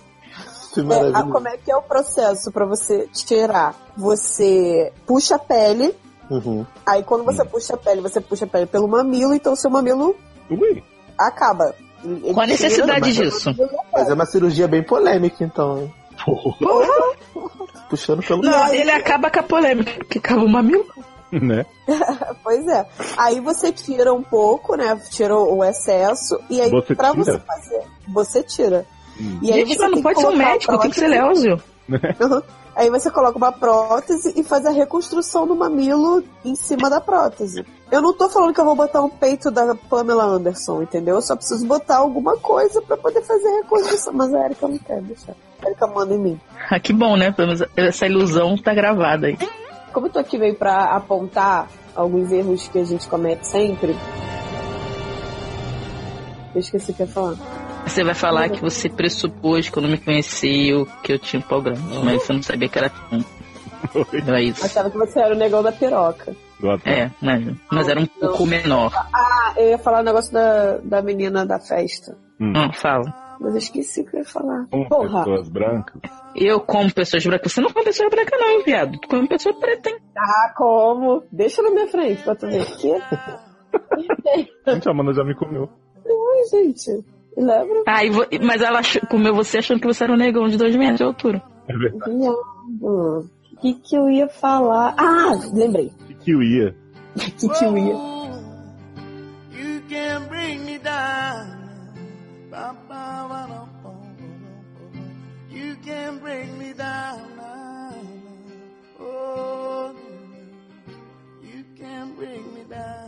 Que É, a- como é que é o processo pra você tirar? Você puxa a pele, Uhum. aí quando você puxa a pele, você puxa a pele pelo mamilo, então o seu mamilo Ui, acaba. Qual a tira, necessidade mas- disso? Mas é uma cirurgia bem polêmica, então. hein? <laughs> Puxando pelo Não, ele acaba com a polêmica, porque acaba o mamilo. né? <laughs> Pois é. Aí você tira um pouco, né? Tira o excesso. E aí, Você pra tira? você fazer, você tira. Hum. E aí Gente, você mas não pode ser um médico, tem que ser. Leózio. Uhum. Aí você coloca uma prótese e faz a reconstrução do mamilo em cima da prótese. Eu não tô falando que eu vou botar um peito da Pamela Anderson, entendeu? Eu só preciso botar alguma coisa pra poder fazer a reconstrução. Mas a Erika não quer deixar. A Erika manda em mim. Ah, que bom, né? Pelo menos essa ilusão tá gravada aí. Como eu tô aqui veio pra apontar alguns erros que a gente comete sempre. Eu esqueci o que eu ia falar. Você vai falar que você pressupôs quando me conheceu que eu tinha um pau grande, mas você não sabia que era um. Não é isso. Achava que você era o negão da piroca. Do ator. É, né? Mas era um pouco menor. Ah, eu ia falar o negócio da, da menina da festa. Hum. Hum, fala. Mas eu esqueci o que eu ia falar. Com Porra. pessoas brancas. Eu como pessoas brancas. Você não come pessoa branca, não, hein, viado? Tu come pessoa preta, hein? Ah, como? Deixa na minha frente pra tu ver. Que? <laughs> Gente, a Amanda já me comeu. Ai, gente. Lembra? Ah, e vo- mas ela ach- comeu você achando que você era um negão de dois metros de altura. É verdade. Viado. O que que eu ia falar? Ah, lembrei. Oh, <laughs> you can bring me down. You can bring me down. Oh, you can bring me down.